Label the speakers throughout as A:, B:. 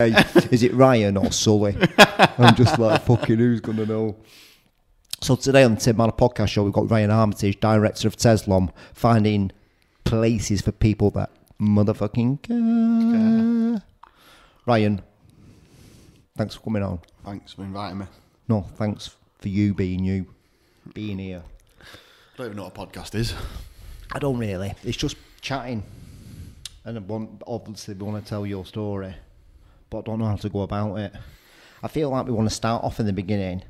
A: Hey, is it Ryan or Sully? I'm just like, fucking who's going to know? So today on the Tim Manor podcast show, we've got Ryan Armitage, director of Teslom, finding places for people that motherfucking care. Ryan, thanks for coming on.
B: Thanks for inviting me.
A: No, thanks for you being you, being here.
B: I don't even know what a podcast is.
A: I don't really. It's just chatting. And I want, obviously, we want to tell your story, but I don't know how to go about it. I feel like we want to start off in the beginning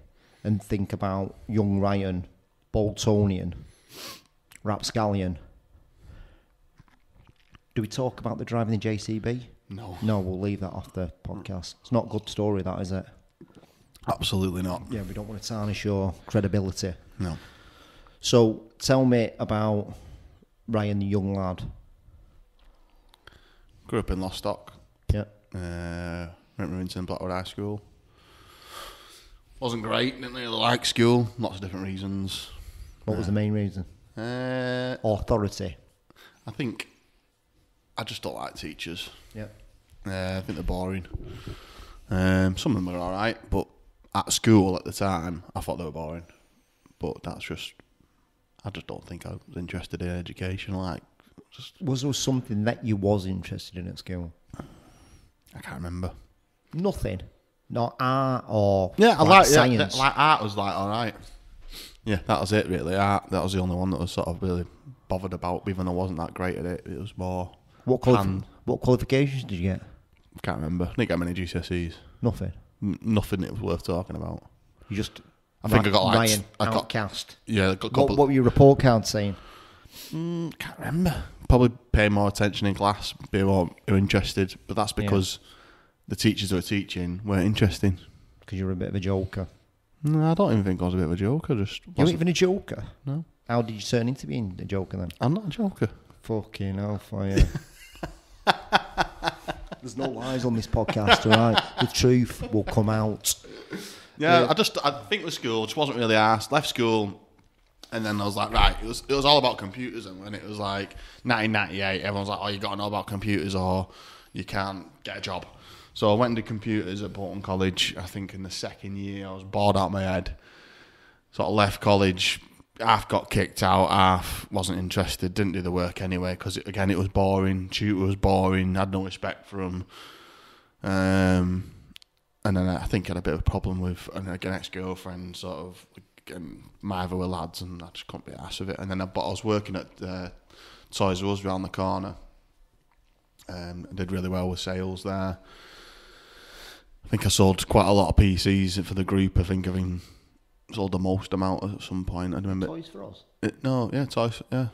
A: and think about young Ryan, Boltonian, Rapscallion. Do we talk about the driving the JCB?
B: No,
A: No, we'll leave that off the podcast. It's not a good story, that is it?
B: absolutely not.
A: Yeah, we don't want to tarnish your credibility.
B: No.
A: So tell me about Ryan, the young lad.
B: Grew up in Lostock.
A: Yeah.
B: Uh, went to Rivington Blackrod High School. Wasn't great. Didn't really like school. Lots of different reasons.
A: What was the main reason?
B: Uh,
A: Authority.
B: I think I just don't like teachers.
A: Yeah.
B: Uh, I think they're boring. Um, some of them are all right, but at school at the time, I thought they were boring. But that's just, I just don't think I was interested in education. Like, just
A: Was there something that you was interested in at school?
B: I can't remember.
A: Nothing. Not art or
B: Yeah, I like, yeah,
A: science.
B: yeah, like art was like all right. Yeah, that was it really. Art that was the only one that was sort of really bothered about, even though I wasn't that great at it. It was more.
A: what, quali-
B: hand.
A: what qualifications did you get?
B: Can't remember. I didn't get many GCSEs.
A: Nothing.
B: N- nothing that was worth talking about.
A: You just.
B: I think I got like
A: Ryan
B: I got
A: outcast.
B: yeah, I got
A: What, what were your report cards saying?
B: Mm, can't remember. Probably pay more attention in class, be more interested. But that's because the teachers who were teaching weren't interesting.
A: Because you were a bit of a joker.
B: No, I don't even think I was a bit of a joker. Just
A: You weren't even a joker.
B: no,
A: How did you turn into being a joker then?
B: I'm not a joker.
A: Fucking hellfire. There's no lies on this podcast, all right? The truth will come out.
B: Yeah,
A: Yeah.
B: I just I think with school just wasn't really asked. Left school, and then I was like, right, it was it was all about computers. And when it was like 1998, everyone's like, oh, you got to know about computers or you can't get a job. So I went into computers at Bolton College. I think in the second year, I was bored out of my head. Sort of left college. Half got kicked out. Half wasn't interested. Didn't do the work anyway because again it was boring. Tutor was boring. Had no respect for him. Um, and then I think I had a bit of a problem with an, like, an ex-girlfriend, sort of, and my other were lads, and I just couldn't be asked of it. And then I, but I was working at uh, Toys R Us around the corner. Um, I did really well with sales there. I think I sold quite a lot of PCs for the group. I think I think sold the most amount at some point. I remember.
A: Toys for us.
B: It, no, yeah, Toys, yeah,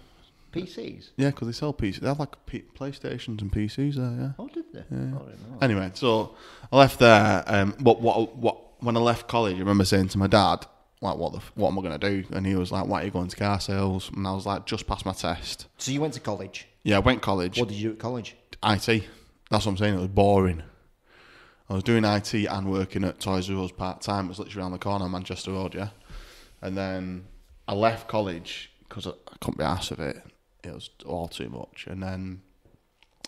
A: PCs.
B: yeah, because they sell PCs. They have like P- PlayStations and PCs there. Yeah.
A: Oh, did they?
B: Yeah.
A: I.
B: Anyway, so I left there. Um, what what what? When I left college, I remember saying to my dad, like, "What the what am I going to do?" And he was like, "Why are you going to car sales?" And I was like, "Just passed my test."
A: So you went to college.
B: Yeah, I went college.
A: What did you do at college?
B: IT. That's what I'm saying. It was boring. I was doing IT and working at Toys R Us part time. It was literally around the corner, Manchester Road, yeah. And then I left college because I, I couldn't be asked of it. It was all too much. And then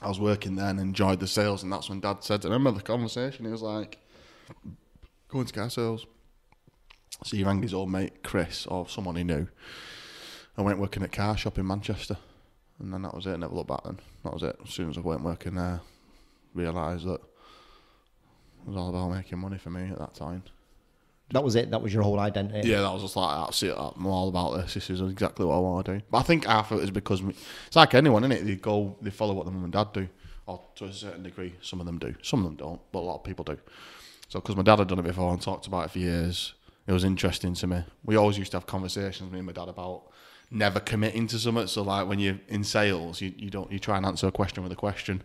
B: I was working there and enjoyed the sales. And that's when Dad said, I remember the conversation. He was like, going to car sales." So he rang his old mate Chris or someone he knew. I went working at car shop in Manchester. And then that was it. Never looked back then. That was it. As soon as I went working there, realised that it was all about making money for me at that time.
A: That was it. That was your whole identity.
B: Yeah, that was just like, that's it. I'm all about this. This is exactly what I want to do. But I think half of it is because me, it's like anyone, isn't it? They go, they follow what their mum and dad do, or to a certain degree, some of them do. Some of them don't, but a lot of people do. So, because my dad had done it before and talked about it for years, it was interesting to me. We always used to have conversations, me and my dad, about never committing to something. So, like when you're in sales, you, you don't you try and answer a question with a question.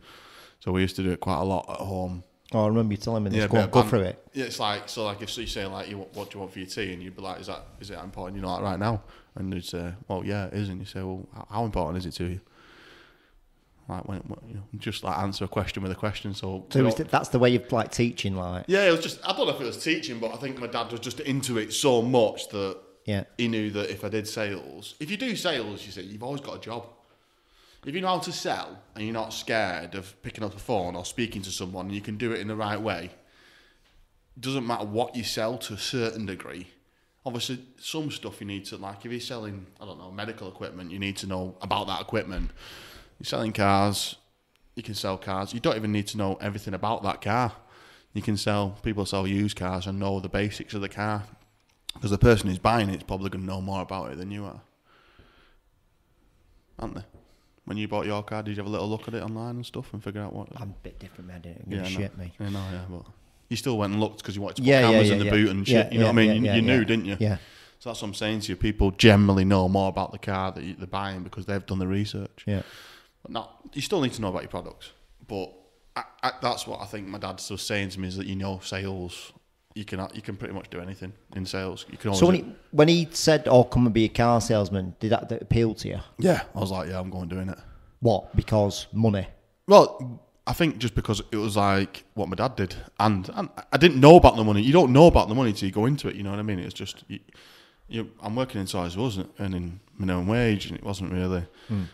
B: So we used to do it quite a lot at home.
A: Oh, I remember you telling me this.
B: Yeah,
A: go go through it.
B: Yeah, it's like so. Like if you say like, you, what do you want for your tea, and you'd be like, is that is it important? You know, like right now, and they'd say, well, yeah, it is, and you say, well, how important is it to you? Like when, when you know, just like answer a question with a question. So,
A: So it
B: we
A: was that's the way of like teaching, like
B: yeah, it was just I don't know if it was teaching, but I think my dad was just into it so much that
A: yeah.
B: he knew that if I did sales, if you do sales, you see, you've always got a job. if you know how to sell and you're not scared of picking up the phone or speaking to someone, and you can do it in the right way. Doesn't matter what you sell to a certain degree. Obviously, some stuff you need to like. If you're selling, I don't know, medical equipment, you need to know about that equipment. You're selling cars, you can sell cars. You don't even need to know everything about that car. You can sell people sell used cars and know the basics of the car because the person who's buying it is probably going to know more about it than you are, aren't they? When you bought your car, did you have a little look at it online and stuff and figure out what?
A: I'm a bit different, man. I didn't give a
B: no,
A: shit, me.
B: Yeah, no, yeah, but you still went and looked because you wanted to put
A: Yeah, yeah,
B: cameras
A: yeah,
B: in the
A: yeah.
B: boot and
A: Yeah,
B: shit. you know
A: yeah,
B: what I mean?
A: yeah,
B: you
A: yeah,
B: you knew,
A: yeah.
B: didn't you?
A: Yeah.
B: So that's what I'm saying to you. People generally know more about the car that you, they're buying because they've done the research.
A: Yeah.
B: But not, you still need to know about your products. But I, I, that's what I think my dad's still saying to me is that you know sales, you can you can pretty much do anything in sales. You can always
A: So when he when he said, "Oh, come and be a car salesman," did that, that appeal to you?
B: yeah, I was like, yeah, I'm going doing it.
A: What? Because money.
B: Well, I think just because it was like what my dad did, and, and I didn't know about the money. You don't know about the money till you go into it. You know what I mean? It's just you, you, I'm working in size, wasn't earning minimum wage, and it wasn't really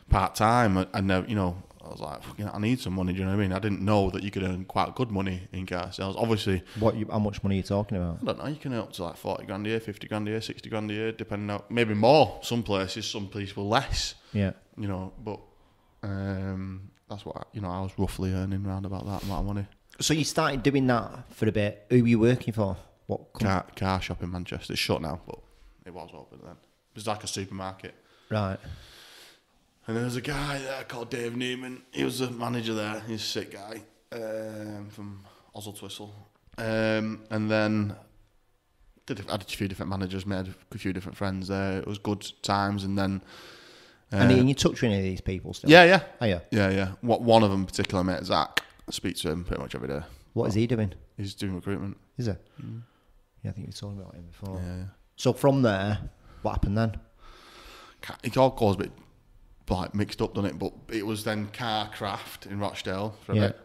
B: part time. I, I never, you know, I was like, "Fucking, I need some money. Do you know what I mean? I didn't know that you could earn quite good money in car sales. Obviously,
A: What? You, how much money are you talking about?
B: I don't know. You can earn up to like forty grand a year, fifty grand a year, sixty grand a year, depending on maybe more. Some places, some places were less
A: Yeah.
B: you know, but um, that's what I, you know. I was roughly earning around about that amount of money.
A: So you started doing that for a bit. Who were you working for? What?
B: Car, car shop in Manchester. It's shut now, but it was open then. It was like a supermarket,
A: right.
B: and there was a guy there called Dave Newman. He was the manager there. He's a sick guy um, from Oswaldtwistle, um, and then. Did, I had a few different managers, made a few different friends there. It was good times, and then uh,
A: and you touch with any of these people still?
B: yeah, yeah,
A: Are you?
B: yeah, yeah. What one of them in particular, mate, Zach. I speak to him pretty much every day.
A: What is he doing?
B: He's doing recruitment.
A: Is it? Yeah, I think we were talking about him before.
B: Mm. Yeah, yeah.
A: So from there, what happened then?
B: It all goes a bit like mixed up, doesn't it? But it was then Carcraft in Rochdale for a
A: Yeah.
B: bit.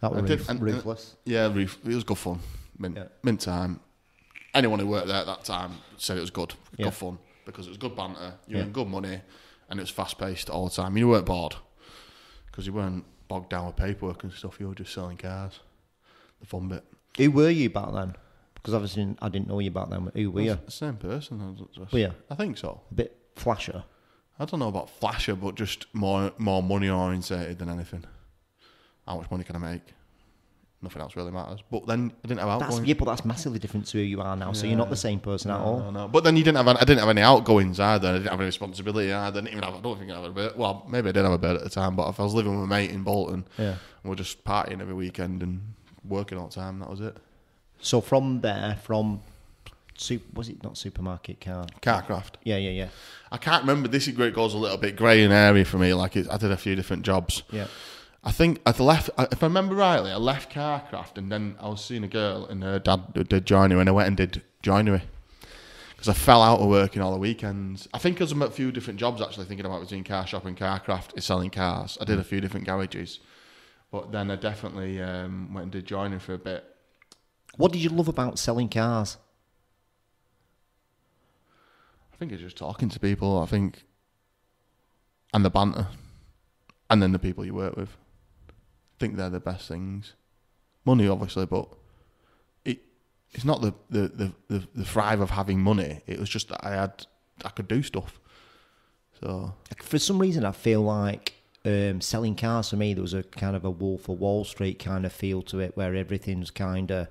A: That was
B: did-
A: ruthless.
B: and-. Yeah, roof- it was good fun. Mint,
A: Yeah.
B: mint time. Anyone who worked there at that time said it was good. Good
A: Yeah.
B: fun because it was good banter. You
A: Yeah.
B: earned good money, and it was fast paced all the time. You weren't bored because you weren't bogged down with paperwork and stuff. You were just selling cars. The fun bit.
A: Who were you back then? Because obviously I didn't know you back then. Who were you?
B: Same person. I
A: Were you?
B: I think so.
A: A bit flasher.
B: I don't know about flasher, but just more more money orientated than anything. How much money can I make? Nothing else really matters. But then I didn't have
A: That's,
B: outgoings.
A: yeah, but that's massively different to who you are now. So you're not the same person at all.
B: No, no. But then you didn't have. Any, I didn't have any outgoings either. I didn't have any responsibility either. I didn't even have. I don't think I had a bit. Well, maybe I did have a bit at the time. But if I was living with a mate in Bolton,
A: Yeah.
B: and we're just partying every weekend and working all the time. That was it.
A: So from there, from was it not supermarket car?
B: Carcraft.
A: Yeah, yeah, yeah,
B: I can't remember. This is where it goes a little bit grey in area for me. Like I did a few different jobs.
A: yeah.
B: I think I left. If I remember rightly, I left Carcraft, and then I was seeing a girl, and her dad did joinery, and I went and did joinery because I fell out of working all the weekends. I think because I'm at a few different jobs actually thinking about between car shop and Carcraft is selling cars. I did a few different garages, but then I definitely um, went and did joinery for a bit.
A: What did you love about selling cars?
B: I think it's just talking to people. I think, and the banter, and then the people you work with. I think they're the best things. Money, obviously, but it it's not the the, the, the, the thrive of having money. It was just that I had I could do stuff. So
A: For some reason, I feel like um, selling cars for me, there was a kind of a Wolf of Wall Street kind of feel to it, where everything's kind of,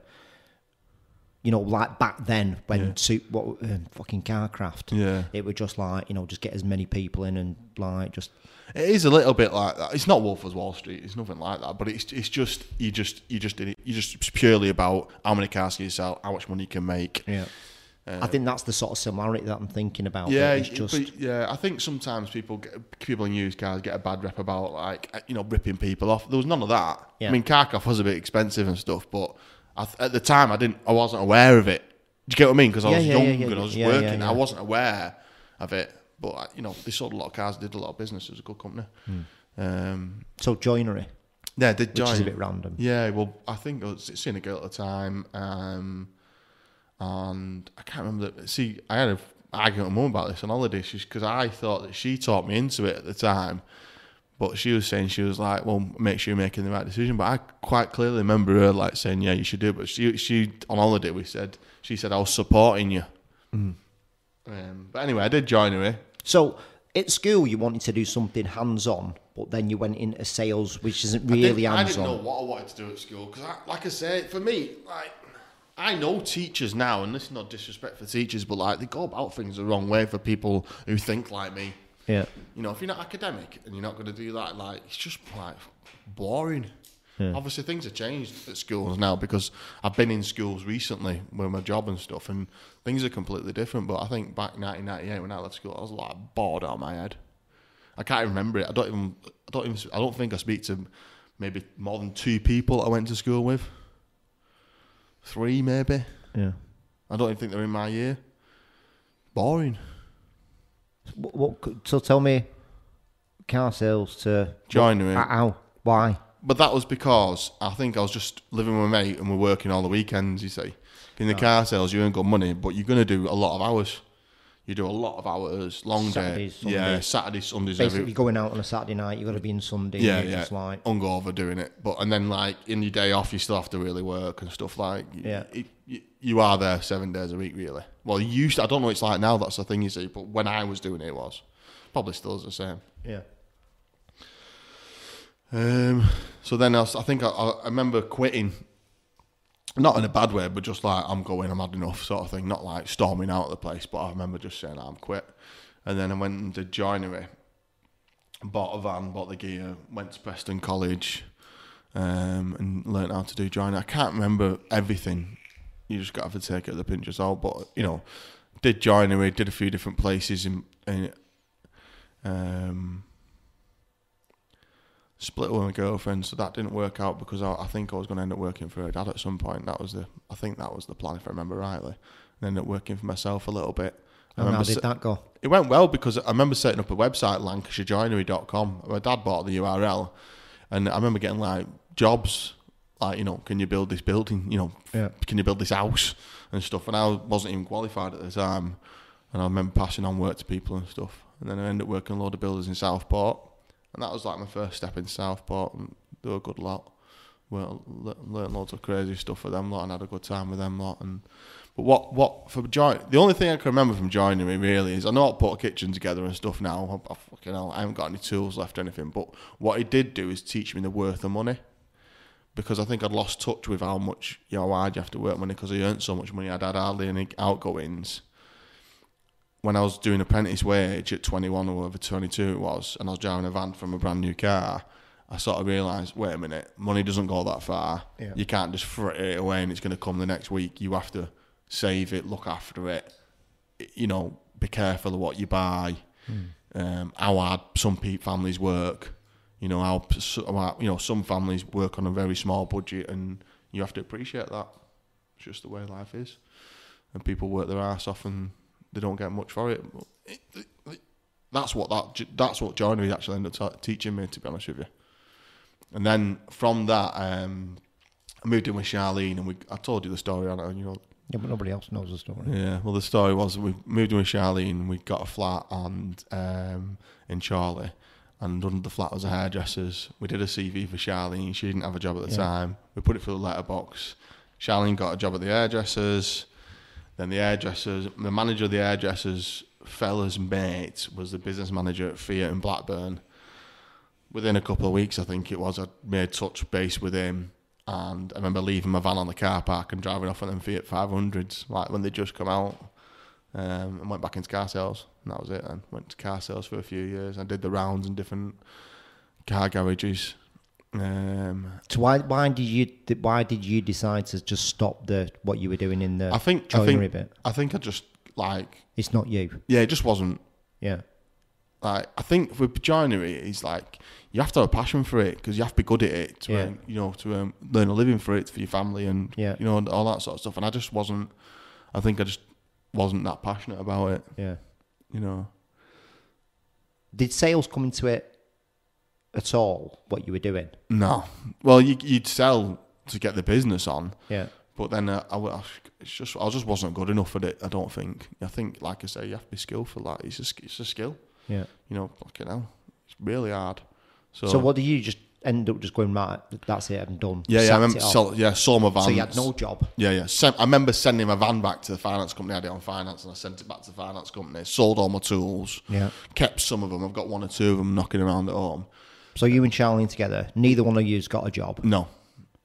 A: you know, like back then when
B: Yeah.
A: what um, fucking Carcraft.
B: yeah,
A: It was just like you know, just get as many people in and like just
B: it is a little bit like that. It's not Wolf of Wall Street. It's nothing like that. But it's it's just you just you just did it. You just it's purely about how many cars can you sell, how much money you can make.
A: yeah. I think that's the sort of similarity that I'm thinking about.
B: Yeah,
A: it's just
B: but yeah. I think sometimes people get, people in used cars get a bad rep about like uh, you know ripping people off. There was none of that.
A: Yeah.
B: I mean, Carcraft was a bit expensive and stuff, but th- at the time I didn't, I wasn't aware of it. Do you get what I mean? Because I
A: Yeah,
B: was
A: yeah,
B: young
A: yeah, yeah,
B: and I was
A: yeah, yeah,
B: working.
A: yeah.
B: I wasn't aware of it. But I- you know, they sold a lot of cars, did a lot of business. It was a good company. Um,
A: so joinery,
B: yeah, they
A: Hmm. which is
B: joined.
A: a bit random.
B: Yeah, well, I think I was seeing a girl at the time, um, and I can't remember. The, see, I had an argument with mum about this on holiday She's because I thought that she talked me into it at the time But she was saying she was like, well, make sure you're making the right decision. But I quite clearly remember her like saying, yeah, you should do it. But she, she on holiday, we said, she said, I was supporting you. Um, but anyway, I did join her. eh?
A: So at school, you wanted to do something hands-on, but then you went into sales, which isn't really
B: didn't, I didn't know what I wanted to do at school because, like I said, for me, like I know teachers now, and this is not disrespect for teachers, but like they go about things the wrong way for people who think like me.
A: Yeah.
B: You know, if you're not academic and you're not going to do that, like it's just like boring. Obviously, things have changed at schools now because I've been in schools recently with my job and stuff, and things are completely different. But I think back 1998 when I left school, I was like bored out of my head. I can't even remember it. I don't even. I don't even. I don't think I speak to maybe more than two people I went to school with. Three maybe.
A: Yeah.
B: I don't even think they're in my year. Boring.
A: What, what, so tell me, car sales to
B: Joinery.
A: How? Why?
B: But that was because I think I was just living with a mate and we're working all the weekends, you see. In the car sales, you earn good money, but you're going to do a lot of hours. You do a lot of hours, long
A: Saturdays,
B: day. Yeah,
A: Sundays.
B: Saturdays, Sundays,
A: Basically,
B: every.
A: going out on a Saturday night, you've got to be in Sunday.
B: Yeah, yeah.
A: Just like,
B: Hungover doing it. But, and then, like, in your day off, you still have to really work and stuff like.
A: Yeah.
B: You, you, you are there seven days a week, really. Well, you used to, I don't know what it's like now, that's the thing you see, but when I was doing it, it was. Probably still is the same.
A: yeah.
B: Um, so then I, was, I think I, I remember quitting, not in a bad way, but just like I'm going, I'm had enough sort of thing. Not like storming out of the place, but I remember just saying I'm quit. And then I went did joinery, bought a van, bought the gear, went to Preston College, um, and learnt how to do joinery. I can't remember everything. You just got to have to take it with a pinch of salt. But you know, did joinery, did a few different places in, in um, split with my girlfriend, so that didn't work out because I, I think I was going to end up working for her dad at some point. That was the, I think that was the plan if I remember rightly. And ended up working for myself a little bit.
A: And how did that go?
B: it went well because I remember setting up a website, LancashireJoinery.com. My dad bought the URL, and I remember getting like jobs, like you know, can you build this building? You know,
A: Yeah.
B: can you build this house and stuff? And I wasn't even qualified at the time, and I remember passing on work to people and stuff. And then I ended up working a load of builders in Southport, and that was like my first step in Southport. Mm, and they were a good lot. Well, le- learned loads of crazy stuff with them lot, and had a good time with them lot. And but what what for join? The only thing I can remember from joining me really is I know I put a kitchen together and stuff now. I, I fucking hell, I haven't got any tools left or anything. But what it did do is teach me the worth of money because I think I'd lost touch with how much you know hard you have to work money because I earned so much money. I'd had hardly any outgoings. When I was doing apprentice wage at 21 or whatever 22 it was, and I was driving a van from a brand new car, I sort of realised, wait a minute, money doesn't go that far.
A: Yeah.
B: You can't just frit it away and it's going to come the next week. You have to save it, look after it, you know, be careful of what you buy. Um, how hard some families work, you know, how, how you know some families work on a very small budget, and you have to appreciate that. It's just the way life is, and people work their ass off and they don't get much for it. That's what that that's what joinery actually ended up teaching me, to be honest with you. And then from that, um, I moved in with Charlene, and we I told you the story on it, you know,
A: Yeah, but nobody else knows the story.
B: yeah, well, the story was we moved in with Charlene. We got a flat and um, in Chorley, and under the flat was a hairdresser's. We did a CV for Charlene. She didn't have a job at the
A: Yeah.
B: time. We put it through the letterbox. Charlene got a job at the hairdressers. Then the hairdressers, the manager of the hairdressers, fella's mate was the business manager at Fiat in Blackburn. Within a couple of weeks, I think it was, I made touch base with him. And I remember leaving my van on the car park and driving off on them Fiat 500s, like when they just come out. Um, and went back into car sales. And that was it then. Went to car sales for a few years. I did the rounds in different car garages. Um,
A: So why why did you why did you decide to just stop the what you were doing in the
B: I think, I think,
A: bit?
B: I think I just like,
A: It's not you.
B: yeah, it just wasn't
A: Yeah.
B: like I think with joinery, it's like you have to have a passion for it because you have to be good at it to
A: Yeah.
B: you know to um, learn a living for it for your family and
A: Yeah.
B: you know and all that sort of stuff. And I just wasn't. I think I just wasn't that passionate about it.
A: Yeah.
B: You know.
A: Did sales come into it at all? What you were doing?
B: No. Well, you, you'd sell to get the business on,
A: Yeah.
B: but then uh, I, wa- it's just I just wasn't good enough at it. I don't think. I think, like I say, you have to be skillful. Like it's a it's a skill.
A: Yeah.
B: You know, fucking hell, it's really hard. So,
A: So what do you just end up just going right? That's it. I'm done.
B: yeah, yeah, I remember. Sell, yeah, sold my van.
A: So you had no job.
B: Yeah, yeah. Sent, I remember sending my van back to the finance company. I had it on finance, and I sent it back to the finance company. Sold all my tools.
A: Yeah.
B: Kept some of them. I've got one or two of them knocking around at home.
A: So you and Charlene together. Neither one of you's got a job.
B: No.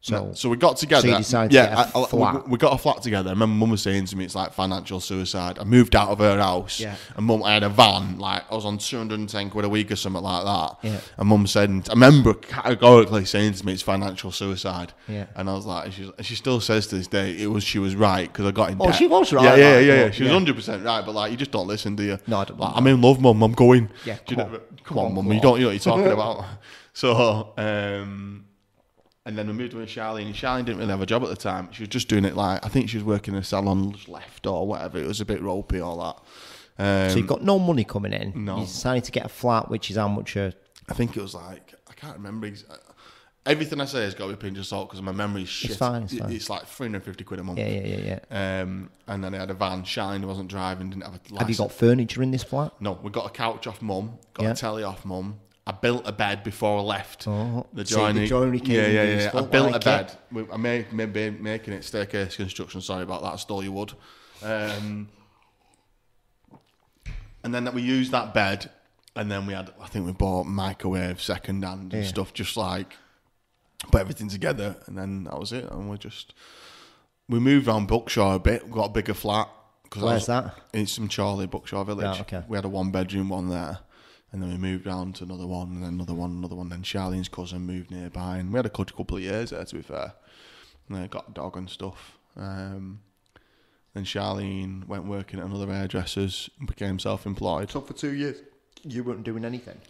A: So-
B: No. so we got together.
A: So to
B: yeah,
A: get a
B: I- I-
A: flat.
B: We, we got a flat together. I remember mum was saying to me, it's like financial suicide. I moved out of her house.
A: Yeah.
B: And mum, I had a van. Like I was on 210 quid a week or something like that.
A: Yeah.
B: And mum said, I remember categorically saying to me, it's financial suicide.
A: Yeah.
B: And I was like, and she, she still says to this day, it was she was right because I got in
A: Oh,
B: debt.
A: she was right,
B: Yeah, yeah, yeah, yeah. She was
A: yeah.
B: 100 percent right, but like you just don't listen, do you?
A: No, I don't
B: Like. I'm in love, mum. I'm going.
A: Yeah,
B: Do you
A: come
B: know-
A: on.
B: come
A: Come
B: on,
A: on,
B: mum. You don't. You know what you're talking about. So, um, and then we moved with Charlene. And Charlene didn't really have a job at the time. She was just doing it like I think she was working in a salon, just left or whatever. It was a bit ropey, all that. Um,
A: So you've got no money coming in.
B: No.
A: You decided to get a flat, which is how much a
B: I think it was like I can't remember. ex- Everything I say has got to be a pinch of salt because my memory's shit.
A: It's, fine, it's fine.
B: It's like 350 quid a month.
A: yeah, yeah, yeah, yeah.
B: Um, and then I had a van. Charlene wasn't driving. Didn't have a license.
A: Have you got furniture in this flat?
B: No, we got a couch off mum, got
A: Yeah.
B: a telly off mum. I built a bed before I left.
A: Oh,
B: the
A: the
B: joinery.
A: joinery came
B: yeah,
A: in
B: yeah, yeah. I built
A: like
B: a bed. We- I made, maybe making it staircase construction. Sorry about that. I stole your wood. Um, and then that we used that bed, and then we had. I think we bought microwave second hand and
A: Yeah.
B: stuff, just like put everything together, and then that was it. And we just we moved around Buckshaw a bit. We got a bigger flat. Cause
A: Where's
B: was-
A: that?
B: It's in Chorley Buckshaw Village.
A: Right, okay.
B: We had a one bedroom one there. And then we moved down to another one, and then another one, another one. Then Charlene's cousin moved nearby, and we had a good couple of years there, to be fair. And I got a dog and stuff. Um, then Charlene went working at another hairdresser's and became self-employed.
A: So for two years, you weren't doing anything.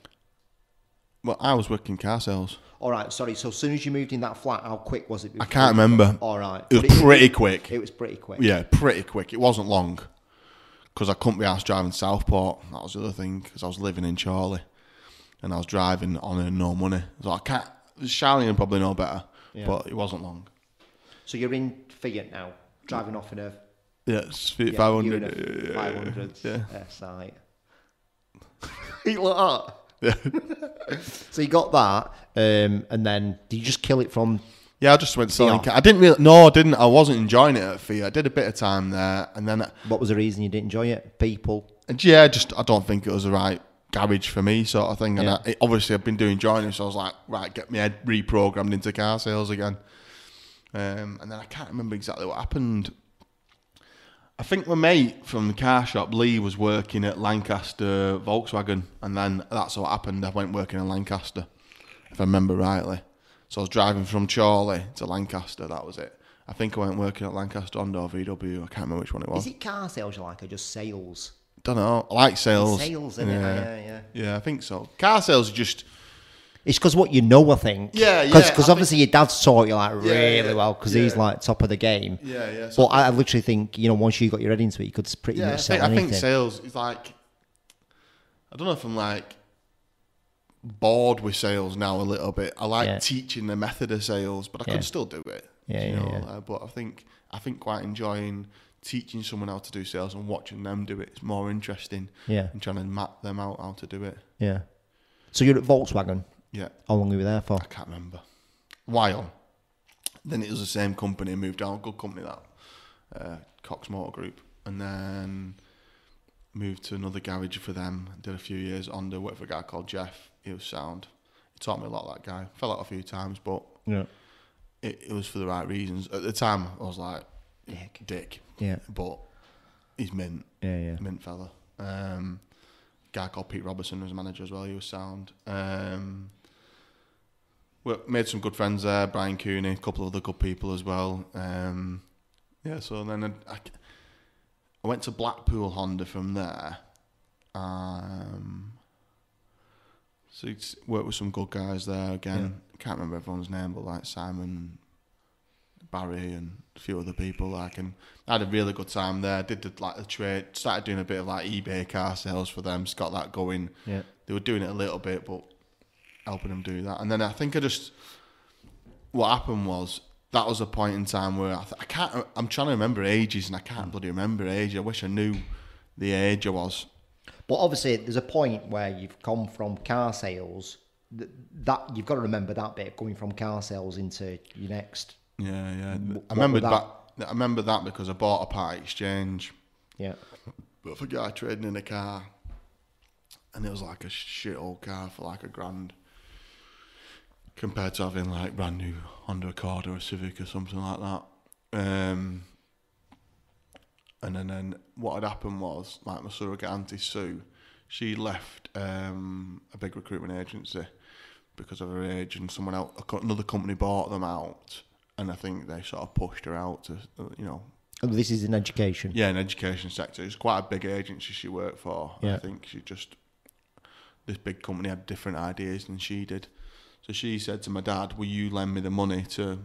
B: Well, I was working car sales.
A: All right, sorry. So as soon as you moved in that flat, how quick was it?
B: I can't remember.
A: All right,
B: It was pretty quick.
A: It was pretty quick.
B: Yeah, pretty quick. It wasn't long because I couldn't be asked driving Southport. That was the other thing because I was living in Chorley and I was driving on no money. So I can't. Charlie would probably know better,
A: Yeah.
B: but it wasn't long.
A: So you're in Fiat now, driving off in a
B: Yeah, it's
A: yeah,
B: five
A: you're in
B: hundred.
A: a
B: Yeah,
A: 500
B: Yeah,
A: uh, site. Eat like that.
B: yeah.
A: So you got that, um, and then did you just kill it from?
B: Yeah. I just went selling. Ca- I didn't really. No, I didn't. I wasn't enjoying it at Fiat. I did a bit of time there, and then
A: What was the reason you didn't enjoy it? People.
B: And yeah, just I don't think it was the right garage for me, sort of thing. And
A: Yeah.
B: I, it, obviously, I've been doing joining, so I was like, right, get my head reprogrammed into car sales again. Um, and then I can't remember exactly what happened. I think my mate from the car shop, Lee, was working at Lancaster Volkswagen, and then that's what happened. I went working in Lancaster, if I remember rightly. So I was driving from Chorley to Lancaster. That was it. I think I went working at Lancaster Honda VW. I can't remember which one it was.
A: Is it car sales you like, or just sales?
B: Don't know. I like sales.
A: Sales, isn't it? Yeah, yeah.
B: Yeah, I think so. Car sales are just
A: It's because what you know, I think.
B: Yeah, yeah,
A: Because
B: I
A: obviously your dad's taught you like
B: Yeah,
A: really
B: yeah,
A: well because he's like top of the game.
B: yeah, yeah. So
A: But I, I literally think you know once you got your head into it, you could pretty
B: yeah, I
A: much sell
B: think, I
A: anything.
B: think sales is like I don't know if I'm like bored with sales now a little bit. I like
A: Yeah.
B: teaching the method of sales, but I
A: Yeah.
B: could still do it.
A: Yeah,
B: you
A: yeah,
B: know,
A: yeah.
B: Uh, but I think I think quite enjoying teaching someone how to do sales and watching them do it. It's more interesting.
A: Yeah.
B: And trying to map them out how to do it.
A: yeah. So you're at Volkswagen.
B: Yeah.
A: How long were you there for?
B: I can't remember. While. Then it was the same company, moved down, good company that, uh, Cox Motor Group. And then moved to another garage for them, did a few years under, worked for a guy called Jeff. He was sound. He taught me a lot, that guy. Fell out a few times, but
A: Yeah.
B: it, it was for the right reasons. At the time, I was like,
A: Dick.
B: dick.
A: Yeah.
B: But he's mint,
A: Yeah, yeah.
B: mint fella. Um, guy called Pete Robertson was manager as well. He was sound. Um, we made some good friends there. Brian Cooney, a couple of other good people as well. Um, yeah, so then I, I, I went to Blackpool Honda from there. Um, so it's worked with some good guys there again. Can't remember everyone's name, but like Simon, Barry, and a few other people. Like, and I had a really good time there. Did the, like the trade, started doing a bit of like eBay car sales for them. Just got that going.
A: Yeah.
B: They were doing it a little bit, but helping them do that. And then I think I just what happened was that was a point in time where I, th- I can't. I'm trying to remember ages, and I can't mm. bloody remember age. I wish I knew the age I was.
A: But obviously, there's a point where you've come from car sales th- that you've got to remember that bit of going from car sales into your next.
B: Yeah, yeah.
A: what
B: I remember that?
A: that?
B: I remember that because I bought a part exchange.
A: Yeah.
B: But for a guy trading in a car, and it was like a shit old car for like a grand, compared to having like brand new Honda Accord or a Civic or something like that. Um, and then, then what had happened was like my surrogate auntie Sue, she left um, a big recruitment agency because of her age, and someone else, another company bought them out, and I think they sort of pushed her out to, uh, you know,
A: And this is in education.
B: yeah, in education sector. It's quite a big agency she worked for.
A: Yeah.
B: I think she just this big company had different ideas than she did. So she said to my dad, "Will you lend me the money to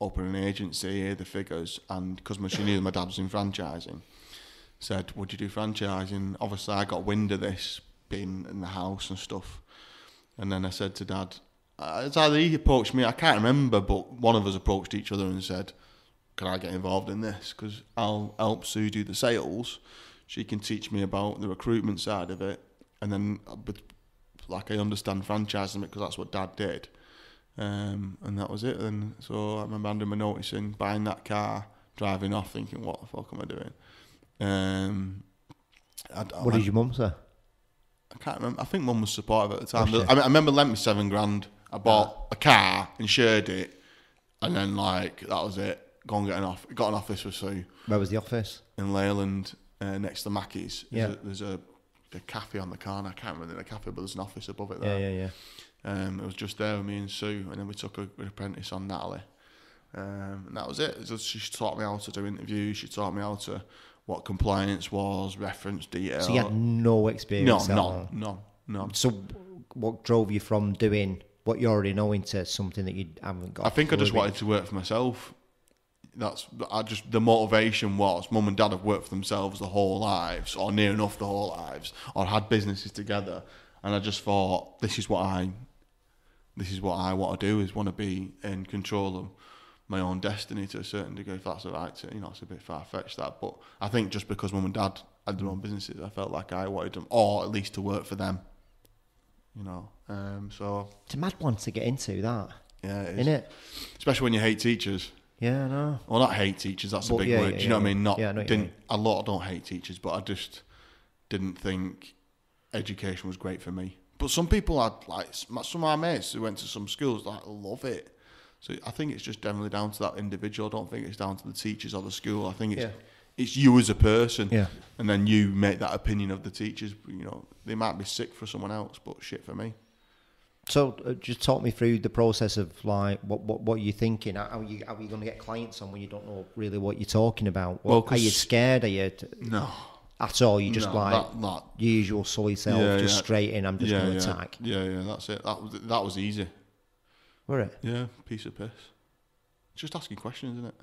B: open an agency, hear the figures?" And because she knew my dad was in franchising, said, "Would you do franchising?" Obviously, I got wind of this being in the house and stuff. And then I said to dad, uh, it's either he approached me, I can't remember, but one of us approached each other and said, can I get involved in this? Because I'll help Sue do the sales. She can teach me about the recruitment side of it. And then, uh, like I understand franchising because that's what dad did. Um, and that was it. And so I remember handing my notice in, buying that car, driving off thinking, what the fuck am I doing? Um, I, I,
A: What did your mum say?
B: I can't remember. I think mum was supportive at the time. I, I remember lent me seven grand. I bought a car, insured it, and then like that was it. Go and get an off. Got an office with Sue
A: Where was the office?
B: in Leyland, uh, next to Mackey's.
A: Yeah.
B: There's, a, there's a, a cafe on the corner. I can't remember the cafe, but there's an office above it
A: Yeah, yeah, yeah.
B: Um, it was just there with me and Sue, and then we took a, an apprentice on Natalie. Um, and that was it. Just- she taught me how to do interviews. She taught me how to what compliance was, reference detail.
A: So you had no experience.
B: no,
A: all?
B: no, no.
A: So what drove you from doing what you already know into something that you haven't got?
B: I think I just wanted to work for myself. That's I just the motivation was mum and dad have worked for themselves the whole lives, or near enough the whole lives, or had businesses together, and I just thought this is what I, this is what I want to do is want to be in control of my own destiny to a certain degree. If that's the right, to, you know, it's a bit far fetched that, but I think just because mum and dad had their own businesses, I felt like I wanted them, or at least to work for them. You know, um, so
A: It's a mad one to get into that,
B: yeah, it is.
A: isn't it?
B: especially when you hate teachers.
A: Yeah, I know.
B: Well, not hate teachers. That's a big
A: yeah,
B: word.
A: yeah,
B: Do you know what I mean? Not
A: Yeah, I know
B: didn't a lot. don't hate teachers, but I just didn't think education was great for me. But some people had like some of my mates who went to some schools like love it. So I think it's just generally down to that individual. I don't think it's down to the teachers or the school. I think it's
A: Yeah.
B: it's you as a person.
A: Yeah.
B: And then you make that opinion of the teachers. You know, they might be sick for someone else, but shit for me.
A: So uh, just talk me through the process of like what what, what you're thinking. How are you how are you going to get clients on when you don't know really what you're talking about?
B: Well,
A: are you scared? Are you t-
B: No.
A: At all? You just
B: No,
A: like
B: that- that-
A: your usual sully self,
B: Yeah,
A: just
B: yeah.
A: straight in. I'm just
B: yeah,
A: going to
B: yeah.
A: attack.
B: Yeah, yeah, that's it. That was that was easy.
A: Were it?
B: Yeah, piece of piss. Just asking questions, isn't it?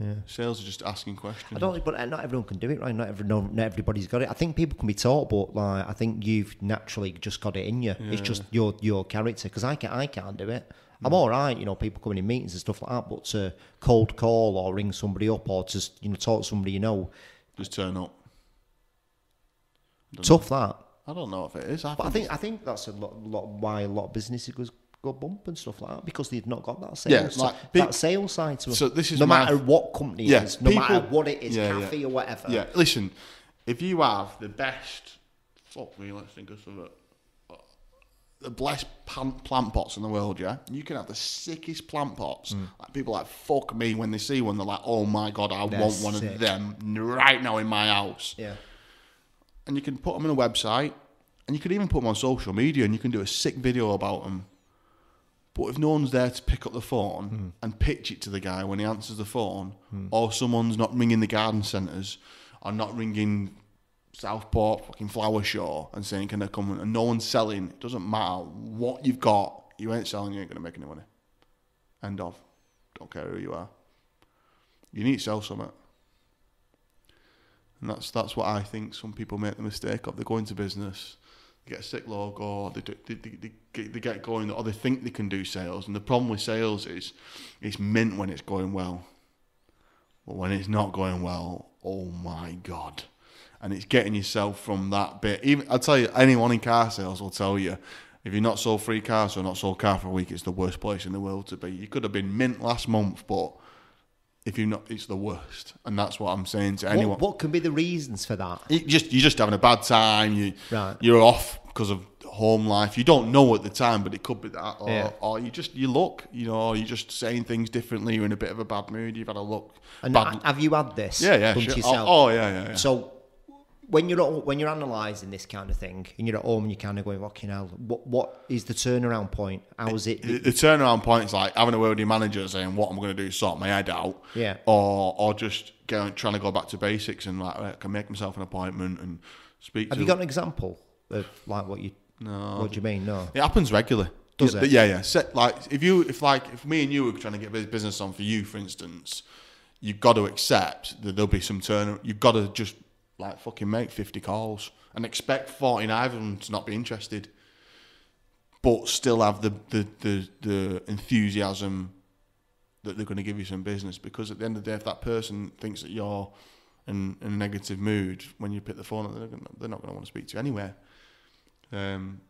A: Yeah.
B: Sales are just asking questions.
A: I don't think, but uh, not everyone can do it, right? Not every, no, not everybody's got it. I think people can be taught, but like I think you've naturally just got it in you. It's just your your character. Because I can I can't do it. I'm all right, you know, people coming in meetings and stuff like that. But to cold call or ring somebody up or just you know talk to somebody you know,
B: Just turn up.
A: Tough that.
B: I don't know if it is. I
A: But I
B: think
A: I think that's a lot, lot why a lot of businesses goes go bump and stuff like that because they've not got that
B: Yeah,
A: sales
B: like,
A: that sales side to them.
B: So this is
A: no matter what company
B: Yeah,
A: it is, no matter what it is,
B: yeah, yeah.
A: cafe or whatever.
B: yeah. Listen, if you have the best, fuck me, let's think of something. The best plant, plant pots in the world, yeah. You can have the sickest plant pots.
A: Mm.
B: Like people like fuck me when they see one. They're like, oh my god, I
A: They're
B: want one
A: sick.
B: of them right now in my house.
A: yeah.
B: And you can put them on a website, and you can even put them on social media, and you can do a sick video about them. But if no one's there to pick up the phone hmm. and pitch it to the guy when he answers the phone, hmm. or someone's not ringing the garden centres, or not ringing Southport fucking flower show and saying can I come and no one's selling, it doesn't matter what you've got, you ain't selling, you ain't gonna make any money. End of. Don't care who you are. You need to sell something. And that's that's what I think some people make the mistake of. They go into business, they get a sick logo, they, do, they, they, they, get, they get going, or they think they can do sales. And the problem with sales is it's mint when it's going well. But when it's not going well, oh my God. And it's getting yourself from that bit. Even I'll tell you, anyone in car sales will tell you, If you're not sold three cars or not sold car for a week, it's the worst place in the world to be. You could have been mint last month, but if you're not, it's the worst. And that's what I'm saying to anyone.
A: What, what can be the reasons for that?
B: You just you're just having a bad time. You
A: Right.
B: you're off because of home life. You don't know at the time, but it could be that, or,
A: Yeah.
B: or you just you look, you know, you're just saying things differently. You're in a bit of a bad mood. You've had a look.
A: And
B: bad.
A: have you had this?
B: yeah, yeah, sure.
A: yourself?
B: Oh, oh, yeah, yeah, yeah.
A: So when you're at, when you're analysing this kind of thing and you're at home and you're kind of going, fucking hell, what what is the turnaround point? How is it?
B: the, the turnaround point is like having a word with your manager saying what am I'm going to do, sort my head out,
A: Yeah.
B: or or just going trying to go back to basics and like I can make myself an appointment and speak.
A: have
B: to
A: you got an example of like what you?
B: No.
A: What do you mean? No.
B: It happens regularly.
A: Does
B: yeah,
A: it?
B: Yeah, yeah. Set, like if you, if like if me and you were trying to get business on for you, for instance, you've got to accept that there'll be some turn. You've got to just like fucking make fifty calls and expect forty nine of them to not be interested, but still have the the the, the enthusiasm that they're going to give you some business because at the end of the day, if that person thinks that you're in, in a negative mood when you pick the phone up, they're, gonna, they're not going to want to speak to you anywhere Um,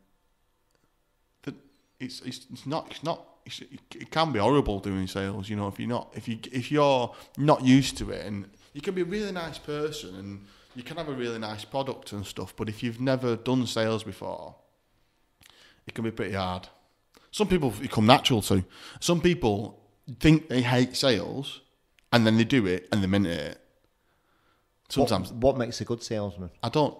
B: that it's, it's it's not it's not it's, it can be horrible doing sales. You know, if you're not if you if you're not used to it, and you can be a really nice person and you can have a really nice product and stuff, but if you've never done sales before, it can be pretty hard. Some people it come natural to. Some people think they hate sales, and then they do it and they mean it. Sometimes
A: What, what makes a good salesman?
B: I don't.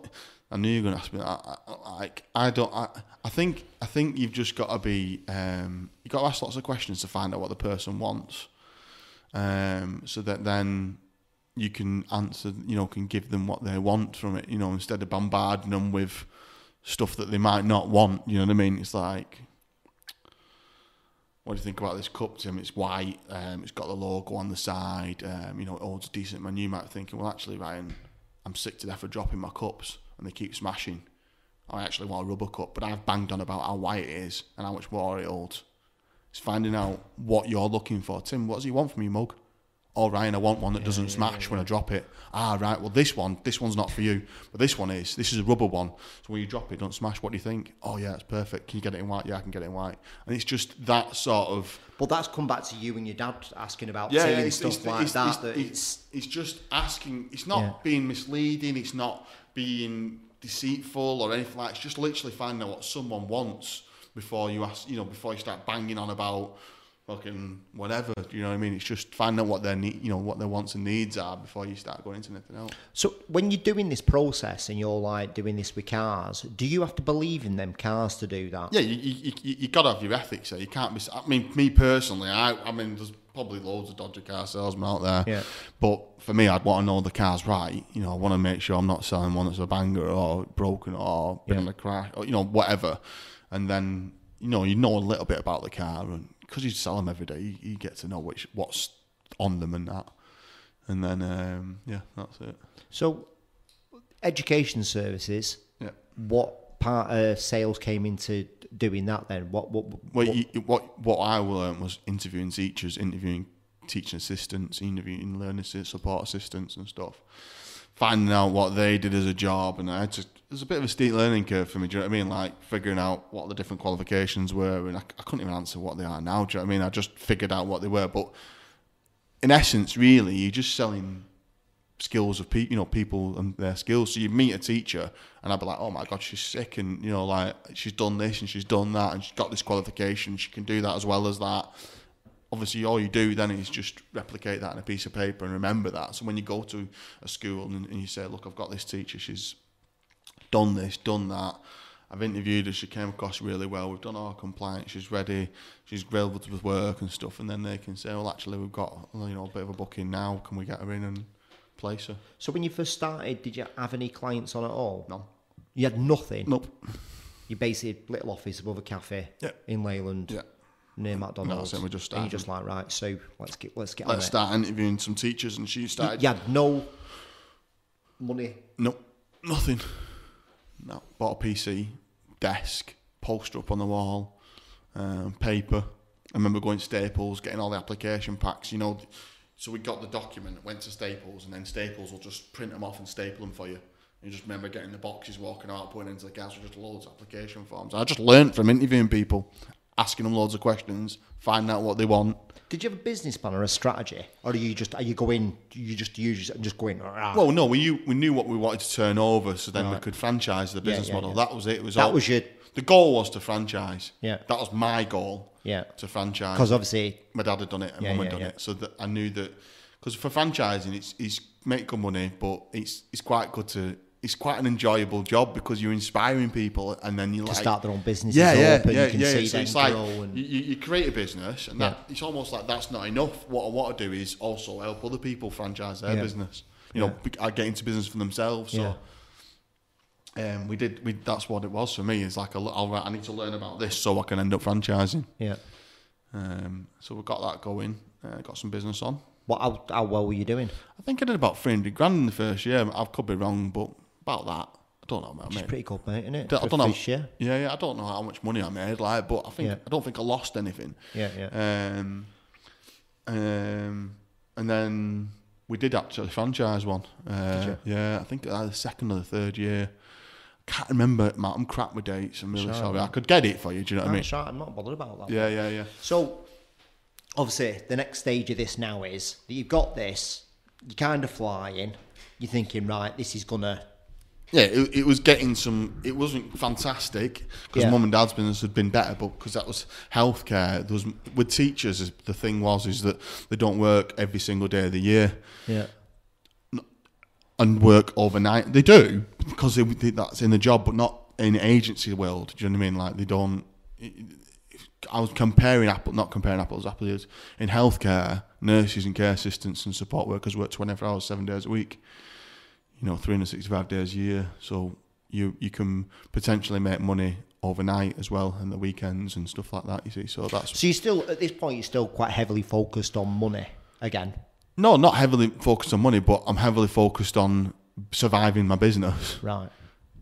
B: I knew you were going to ask me that. Like I don't. I, I think. I think you've just got to be. Um, you got to ask lots of questions to find out what the person wants, um, so that then you can answer. You know, can give them what they want from it. You know, instead of bombarding them with stuff that they might not want. You know what I mean? It's like. What do you think about this cup, Tim? It's white. Um, it's got the logo on the side. Um, you know, it holds a decent man. You might thinking, well, actually, Ryan, I'm sick to death of dropping my cups and they keep smashing. I actually want a rubber cup, but I've banged on about how white it is and how much water it holds. It's finding out what you're looking for. Tim, what does he want from you, mug? Oh, Ryan, I want one that doesn't smash when I drop it. Ah, right. Well, this one, this one's not for you, but this one is. This is a rubber one. So when you drop it, don't smash. What do you think? Oh, yeah, it's perfect. Can you get it in white? Yeah, I can get it in white. And it's just that sort of
A: But that's come back to you and your dad asking about
B: yeah, yeah,
A: and stuff
B: it's,
A: like
B: it's,
A: that.
B: It's,
A: that
B: it's,
A: it's,
B: it's just asking. It's not
A: Yeah.
B: being misleading. It's not being deceitful or anything like. It's just literally finding out what someone wants before you ask. You know, before you start banging on about fucking whatever. Do you know what I mean? It's just finding out what their need, you know, what their wants and needs are before you start going into anything else.
A: so when you're doing this process and you're like doing this with cars, do you have to believe in them cars to do that?
B: Yeah, you you, you, you got to have your ethics. There. You can't be. I mean, me personally, I I mean, there's probably loads of dodgy car salesmen out there.
A: Yeah.
B: But for me, I'd want to know the car's right. You know, I want to make sure I'm not selling one that's a banger or broken or been
A: Yeah.
B: in a crash or you know whatever. And then you know you know a little bit about the car and because you sell them every day, you, you get to know which what's on them and that. And then um, yeah, that's it.
A: So, education services,
B: Yeah.
A: what part of sales came into doing that then? What, what,
B: Well,
A: what
B: you, what what I learned was interviewing teachers, interviewing teaching assistants, interviewing learning support assistants and stuff, finding out what they did as a job, and I to. There's a bit of a steep learning curve for me. Do you know what I mean? Like figuring out what the different qualifications were, and I, I couldn't even answer what they are now. Do you know what I mean? I just figured out what they were, but in essence, really, you're just selling skills of people, you know, people and their skills. So you meet a teacher, and I'd be like, "Oh my god, she's sick, and you know, like she's done this and she's done that, and she's got this qualification. She can do that as well as that." Obviously, all you do then is just replicate that on a piece of paper and remember that. So when you go to a school and, and you say, "Look, I've got this teacher. She's done this, done that." I've interviewed her. She came across really well. We've done our compliance. She's ready. She's available with work and stuff. And then they can say, "Well, actually, we've got you know a bit of a booking now. Can we get her in and place her?"
A: so when you first started, did you have any clients on at all?
B: No.
A: You had nothing.
B: Nope.
A: You basically little office above a cafe
B: Yeah.
A: in Leyland
B: Yeah.
A: Near McDonald's.
B: No, so we just
A: and you're just like right, so let's get let's get
B: Let's start interviewing some teachers, and she
A: it.
B: started.
A: You had no money.
B: No, Nothing. No. Bought a PC, desk, poster up on the wall, um, paper. I remember going to Staples, getting all the application packs. You know, so we got the document, went to Staples, and then Staples will just print them off and staple them for you. You just remember getting the boxes, walking out, putting into the council, just loads of application forms. I just learnt from interviewing people, asking them loads of questions, finding out what they want.
A: Did you have a business plan or a strategy, or are you just are you going? You just use and just going. "Ah."
B: Well, no, we knew, we knew what we wanted to turn over, so then we could franchise the business
A: yeah,
B: model.
A: yeah.
B: That was it. It was
A: That
B: all,
A: was your-
B: the goal was to franchise.
A: Yeah.
B: that was my goal.
A: Yeah.
B: to franchise
A: because obviously,
B: my dad had done it and
A: Yeah,
B: mum
A: yeah,
B: had done
A: yeah.
B: it, so that I knew that because for franchising, it's it's make good money, but it's it's quite good to. It's quite an enjoyable job because you're inspiring people, and then you like
A: start their own businesses
B: yeah, yeah,
A: up, and
B: yeah,
A: you can
B: yeah.
A: see
B: So
A: them
B: it's like.
A: And,
B: you, you create a business, and that it's almost like that's not enough. What I want to do is also help other people franchise their
A: Yeah.
B: business. You know, uh, get into business for themselves. So. Um, we did. We, that's what it was for me. It's like a, I'll, I need to learn about this so I can end up franchising.
A: yeah.
B: Um, so we got that going. Uh, got some business on.
A: What? How, how well were you doing?
B: I think I did about 300 grand in the first year. I could be wrong, but about that. I don't know, mate.
A: is pretty good, mate, isn't it?
B: I don't know.
A: yeah.
B: yeah. I don't know how much money I made, like, but I think
A: Yeah.
B: I don't think I lost anything.
A: Yeah, yeah.
B: Um, um, and then we did actually franchise one. Uh? Yeah, I think the second or the third year. Can't remember. Matt, I'm crap with dates. I'm really
A: Sure.
B: sorry. I could get it for you. Do you know what I mean?
A: Right. I'm not bothered about that.
B: Yeah, yeah, yeah.
A: So, obviously, the next stage of this now is that you've got this. You're kind of flying. You're thinking, right, this is gonna.
B: Yeah, it, it was getting some. It wasn't fantastic because
A: Yeah.
B: mum and dad's business had been better, but because that was healthcare. There was with teachers. The thing was is that they don't work every single day of the year
A: Yeah.
B: and work overnight. They do because they, they, that's in the job, but not in agency world. Do you know what I mean? Like they don't. I was comparing apple, not comparing apples, apples. In healthcare, nurses and care assistants and support workers work 24 hours, seven days a week. You know, 365 days a year. So you you can potentially make money overnight as well, and the weekends and stuff like that. You see, so that's
A: So you're still at this point. You're still quite heavily focused on money again.
B: no, not heavily focused on money, but I'm heavily focused on surviving my business.
A: Right.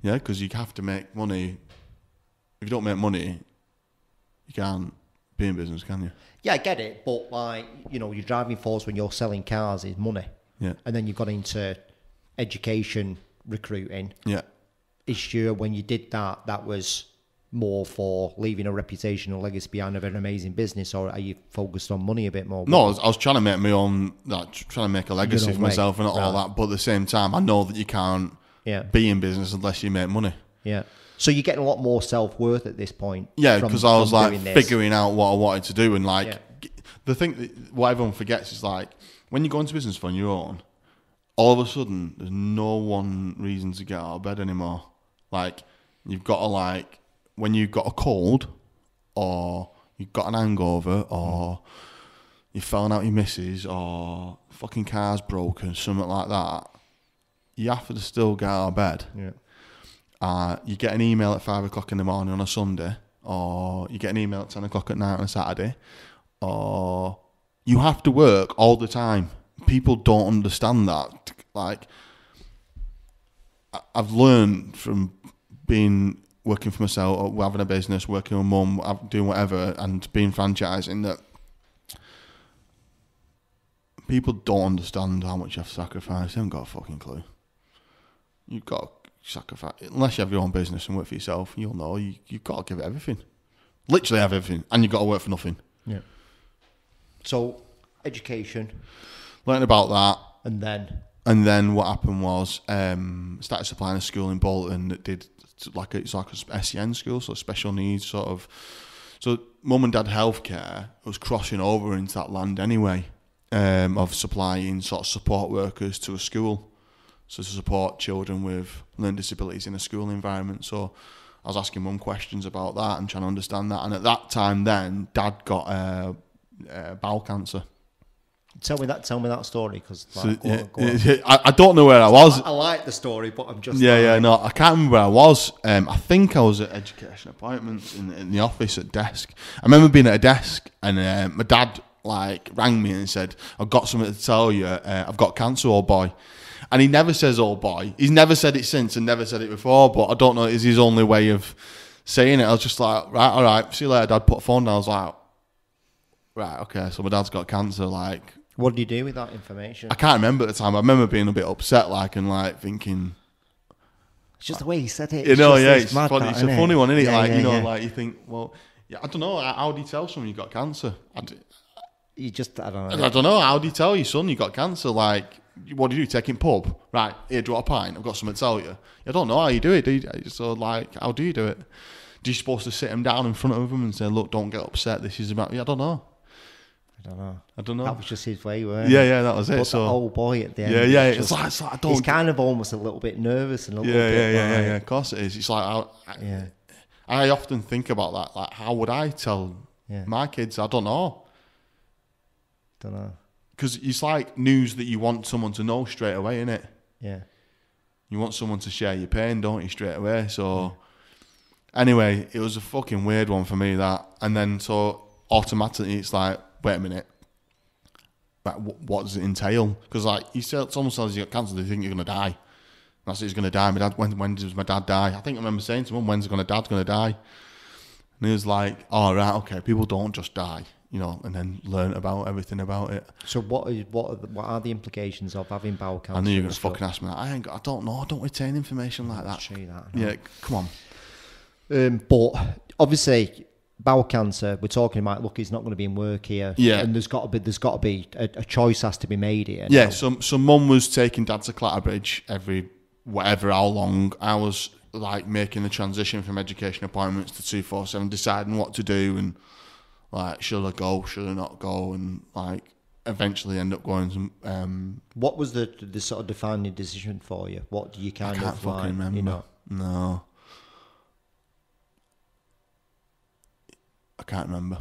B: Yeah, because you have to make money. If you don't make money, you can't be in business, can you?
A: Yeah, I get it, but like you know, your driving force when you're selling cars is money,
B: Yeah,
A: and then you've got into education, recruiting.
B: yeah.
A: Is sure when you did that, that was more for leaving a reputation or legacy behind of an amazing business, or are you focused on money a bit more?
B: No, I was, I was trying to make my own, like, trying to make a legacy for myself and all that. But at the same time, I know that you can't
A: Yeah.
B: be in business unless you make money.
A: Yeah. So you're getting a lot more self worth at this point.
B: Yeah, because I was like figuring out what I wanted to do, and like
A: Yeah.
B: the thing, that, what everyone forgets is like when you go into business on your own, all of a sudden there's no one reason to get out of bed anymore. Like you've got to like when you've got a cold, or you've got an hangover, or you've fallen out your missus, or fucking car's broken, something like that. You have to still get out of bed
A: Yeah.
B: uh, you get an email at five o'clock in the morning on a Sunday, or you get an email at ten o'clock at night on a Saturday, or you have to work all the time. People don't understand that. Like, I've learned from being working for myself, or having a business, working with mum, doing whatever, and being franchising that people don't understand how much you have to sacrifice. They haven't got a fucking clue. You've got to sacrifice unless you have your own business and work for yourself. You'll know you you've got to give it everything. Literally have everything, and you've got to work for nothing.
A: Yeah. So education,
B: Learning about that,
A: and then
B: and then what happened was um, started supplying a school in Bolton that did like a, it's like a SEN school, so special needs sort of. So mum and dad healthcare was crossing over into that land anyway, um, of supplying sort of support workers to a school, so to support children with learning disabilities in a school environment. So I was asking mum questions about that and trying to understand that. And at that time, then dad got uh, uh, bowel cancer.
A: Tell me that. Tell me that story because like, go
B: yeah. I, I don't know where I was.
A: I like the story, but I'm just
B: Yeah,
A: like,
B: yeah, no, I can't remember where I was. Um, I think I was at education appointments in, in the office at desk. I remember being at a desk and uh, my dad like rang me and said, "I've got something to tell you. Uh, I've got cancer, old boy." And he never says "old boy." He's never said it since and never said it before. But I don't know. Is his only way of saying it? I was just like, right, all right, see you later, dad. Put a phone down. I was like, right, okay. So my dad's got cancer. Like,
A: What did you do with that information?
B: I can't remember at the time. I remember being a bit upset, like, and like thinking,
A: It's just the way he said it.
B: You know, yeah, it's
A: mad
B: funny. It's a
A: innit?
B: funny one, isn't it?
A: Yeah,
B: like
A: yeah,
B: you know,
A: yeah.
B: like you think, well, yeah, I don't know. How do you tell someone you got cancer? I, d-
A: you just I don't know.
B: I don't know. How do you tell your son you got cancer? Like, what do you do? Take him pub? Right, here, do you want a pint? I've got something to tell you. I don't know how you do it. Do you? So, like, how do you do it? Do you supposed to sit him down in front of him and say, "Look, don't get upset. This is about." Yeah, I don't know.
A: I don't know.
B: I don't know.
A: That was just his way, weren't
B: yeah,
A: it?
B: yeah, that was it.
A: But
B: so,
A: the old boy at the end.
B: yeah, yeah. It's
A: just-
B: like, it's like I don't.
A: He's kind of almost a little bit nervous and a little
B: yeah,
A: bit
B: yeah, yeah,
A: like,
B: yeah. Of course it is. It's like I, I,
A: yeah,
B: I often think about that. Like, how would I tell
A: Yeah.
B: my kids? I don't know.
A: Don't know.
B: Because it's like news that you want someone to know straight away, innit?
A: Yeah,
B: You want someone to share your pain, don't you, straight away? So, anyway, it was a fucking weird one for me, that. And then, so automatically, it's like, wait a minute. Like, what does it entail? Because, like, you tell someone says you got cancer, they think you're going to die. That's it, he's going to die. My dad, when, when does my dad die? I think I remember saying to him, when's gonna, dad's going to die? And he was like, oh, right, okay, people don't just die, you know, and then learn about everything about it.
A: So what is what are the, what are the implications of having bowel cancer?
B: I knew you were going to
A: stuff?
B: fucking ask me that. I ain't got, I don't know. I don't retain information like that.
A: It's that.
B: Yeah, come on.
A: Um, but obviously, bowel cancer. We're talking about. Look, he's not going to be in work here.
B: Yeah.
A: and there's got to be there's got to be a, a choice has to be made here.
B: Yeah,
A: now.
B: so so mum was taking dad to Clatterbridge every whatever how long. I was like making the transition from education appointments to two four seven, deciding what to do and like should I go, should I not go, and like eventually end up going some. Um,
A: What was the the sort of defining decision for you? What do you
B: I
A: kind
B: can't
A: of
B: fucking
A: like?
B: remember.
A: You know,
B: No, I can't remember.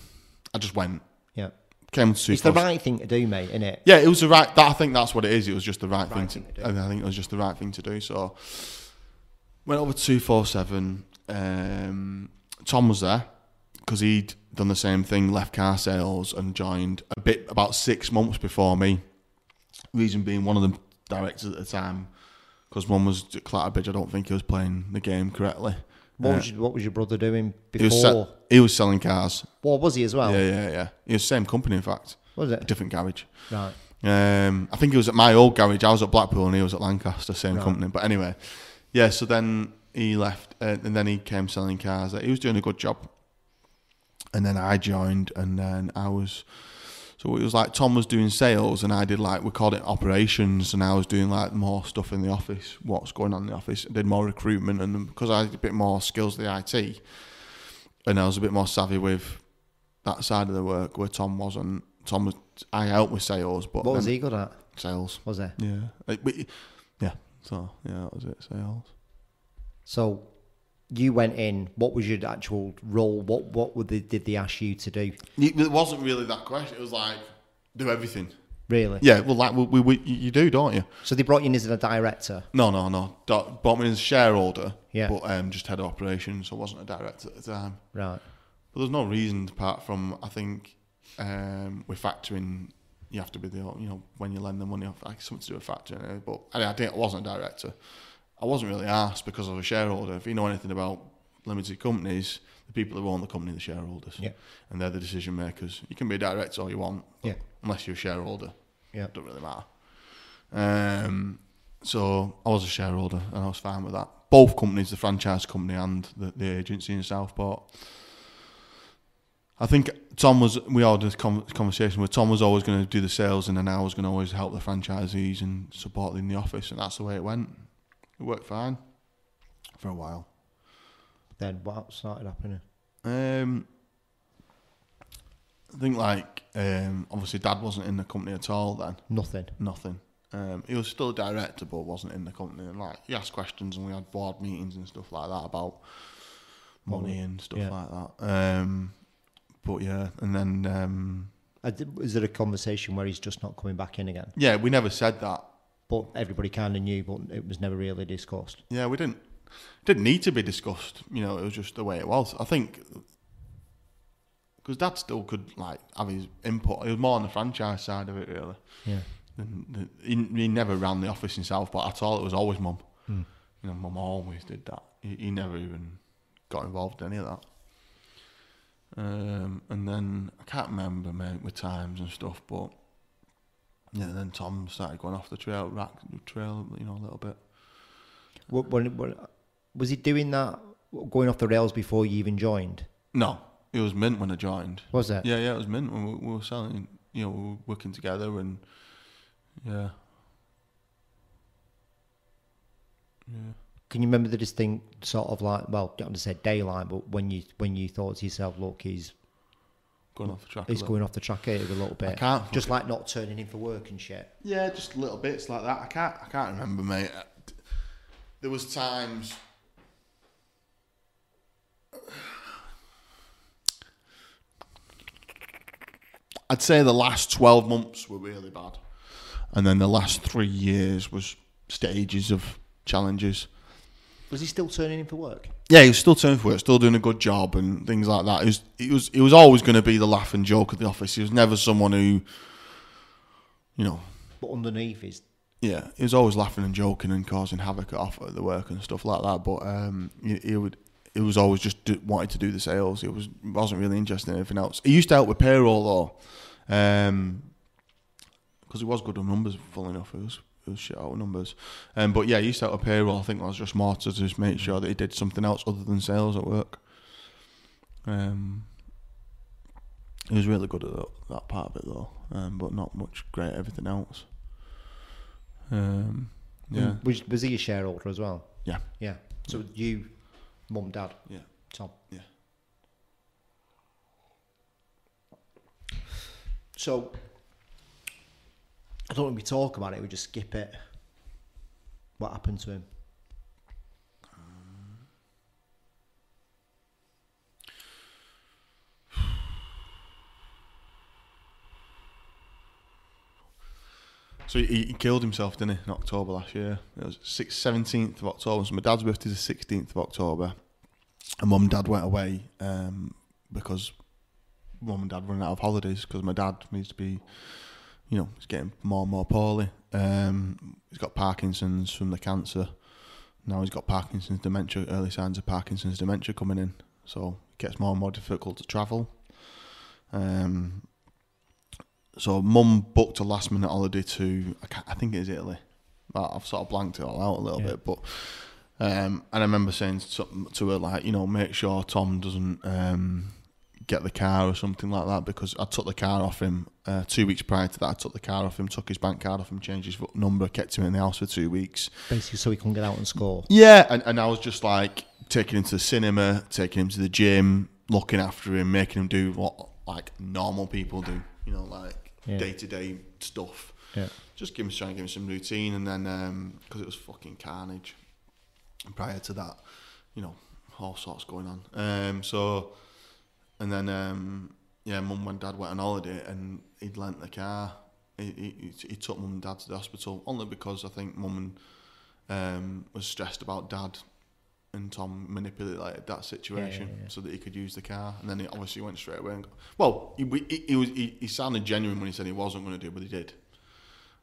B: I just went.
A: yeah.
B: Came to
A: It's the right thing to do, mate, isn't it?
B: Yeah, it was the right. That, I think that's what it is. It was just the right,
A: Right
B: thing,
A: thing
B: to.
A: to do.
B: I think it was just the right thing to do. So went over two four seven. Um, Tom was there because he'd done the same thing, left car sales, and joined a bit about six months before me. Reason being, one of the directors at the time, because one was at Clatterbridge. I don't think he was playing the game correctly.
A: What
B: Uh,
A: was your, what was your brother doing
B: he
A: before?
B: was se- he was selling cars.
A: what was he as well?
B: Yeah, yeah, yeah. He was the same company, in fact,
A: Was it
B: different garage.
A: right?
B: Um, I think he was at my old garage. I was at Blackpool and he was at Lancaster, same
A: Right.
B: company. But anyway, yeah. So then he left, uh, and then he came selling cars. He was doing a good job, and then I joined, and then I was. So it was like Tom was doing sales, and I did like we called it operations, and I was doing like more stuff in the office, what's going on in the office. I did more recruitment, and because I had a bit more skills the IT, and I was a bit more savvy with that side of the work, where Tom wasn't. Tom was I helped with sales, but
A: What was he good at?
B: Sales.
A: Was he?
B: Yeah. But, yeah. So yeah, that was it. Sales.
A: So you went in. What was your actual role? What what would they, did they ask you to do?
B: It wasn't really that question. It was like do everything.
A: Really?
B: Yeah. Well, like we, we, we you do, don't you?
A: So they brought you in as a director.
B: No, no, no. Bought me as a shareholder.
A: Yeah.
B: But um, just head of operations, so I wasn't a director at the time.
A: Right.
B: But there's no reason apart from I think um, with factoring, you have to be the you know when you lend the money off like something to do with factoring. eh, But I, I think I wasn't a director. I wasn't really asked because I was a shareholder. If you know anything about limited companies, the people who own the company are the shareholders,
A: Yeah.
B: and they're the decision makers. You can be a director all you want, but
A: Yeah.
B: unless you're a shareholder,
A: Yeah.
B: it doesn't really matter. Um, so I was a shareholder and I was fine with that. Both companies, the franchise company and the, the agency in Southport. I think Tom was. We all had this con- conversation where Tom was always going to do the sales, and then I was going to always help the franchisees and support in the office, and that's the way it went. It worked fine for a while.
A: Then what started happening?
B: Um, I think like um, obviously Dad wasn't in the company at all then.
A: Nothing.
B: Nothing. Um, he was still a director, but wasn't in the company. And like he asked questions, and we had board meetings and stuff like that about money and stuff
A: Yeah.
B: like that. Um, but yeah, and then um,
A: I did- Was there a conversation where he's just not coming back in again?
B: yeah, we never said that.
A: But everybody kind of knew, but it was never really discussed.
B: Yeah, we didn't didn't need to be discussed. You know, it was just the way it was. I think because Dad still could like have his input. He was more on the franchise side of it, really.
A: Yeah.
B: And he, he never ran the office in Southport at all. It was always mum.
A: Hmm.
B: You know, mum always did that. He, he never even got involved in any of that. Um, and then I can't remember mate with times and stuff, but yeah. Then Tom started going off the trail, rack trail, you know, a little bit.
A: When, when, when, Was he doing that going off the rails before you even joined?
B: No, it was mint when I joined.
A: Was it?
B: Yeah, yeah, it was mint when we, we were selling. You know, we were working together, and yeah, yeah.
A: Can you remember the distinct sort of like, well, I don't want to say daylight, but when you when you thought to yourself, look, he's
B: Going off the track.
A: he's going off the track here a little bit, I
B: can't
A: just like not turning in for work and shit.
B: Yeah, just little bits like that. I can't. I can't remember, mate. Uh, There was times. I'd say the last twelve months were really bad, and then the last three years was stages of challenges.
A: Was he still turning in for work?
B: Yeah, he was still turning for work, still doing a good job and things like that. He was, he was, he was always going to be the laughing joke of the office. He was never someone who, you know,
A: But underneath is
B: yeah, he was always laughing and joking and causing havoc at off at the work and stuff like that. But um, he, he would, he was always just do, wanted to do the sales. It was wasn't really interested in anything else. He used to help with payroll though, um, because he was good on numbers. Full enough, he was, was shit out with numbers. Um, but yeah, he used to help with payroll. I think that was just more to just make sure that he did something else other than sales at work. Um, he was really good at that, that part of it though, um, but not much great at everything else. Um, yeah,
A: Was, was he a shareholder as well?
B: yeah,
A: Yeah. So you, mum, dad,
B: yeah,
A: Tom.
B: yeah.
A: So I don't want to talk about it. We just skip it. What happened to him?
B: So he, he killed himself, didn't he, in October last year? It was six, 17th of October. So my dad's birthday is the 16th of October. And mum and dad went away um, because mum and dad running out of holidays because my dad needs to be, you know, he's getting more and more poorly. Um, he's got Parkinson's from the cancer. Now he's got Parkinson's dementia, early signs of Parkinson's dementia coming in. So it gets more and more difficult to travel. Um, so mum booked a last minute holiday to I, I think it is Italy. But I've sort of blanked it all out a little
A: Yeah.
B: bit, but um, and I remember saying something to her like, you know, make sure Tom doesn't um, get the car or something like that because I took the car off him uh, two weeks prior to that. I took the car off him, took his bank card off him, changed his number, kept him in the house for two weeks.
A: Basically, so he couldn't get out and score.
B: Yeah, and, and I was just like taking him to the cinema, taking him to the gym, looking after him, making him do what like normal people do, you know, like day to day stuff.
A: Yeah.
B: Just give him trying to give him some routine, and then because it was fucking carnage. Prior to that, you know, all sorts going on. Um, so, and then um, yeah, mum and dad went on holiday, and he'd lent the car. He, he, he took mum and dad to the hospital only because I think mum and um, was stressed about dad and Tom manipulated that situation
A: yeah, yeah.
B: so that he could use the car. And then he obviously went straight away and got, well, he, he, he was he, he sounded genuine when he said he wasn't going to do, it, but he did.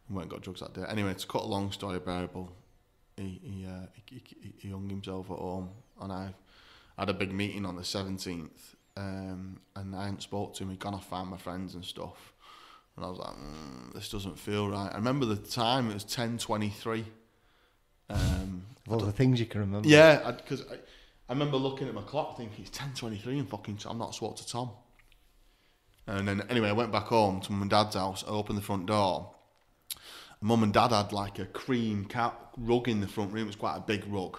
B: And went and got drugs that day. Anyway, to cut a long story bearable, he he, uh, he, he, he hung himself at home, and I had a big meeting on the seventeenth, um, and I hadn't spoke to him. He'd gone off found my friends and stuff, and I was like, mm, this doesn't feel right. I remember the time; it was ten twenty three. Um,
A: Of all the things you can remember.
B: yeah, because I, I, remember looking at my clock thinking it's ten twenty three and fucking I'm not spoke to Tom. And then anyway, I went back home to mum and dad's house. I opened the front door. Mum and dad had like a cream cat rug in the front room. It was quite a big rug,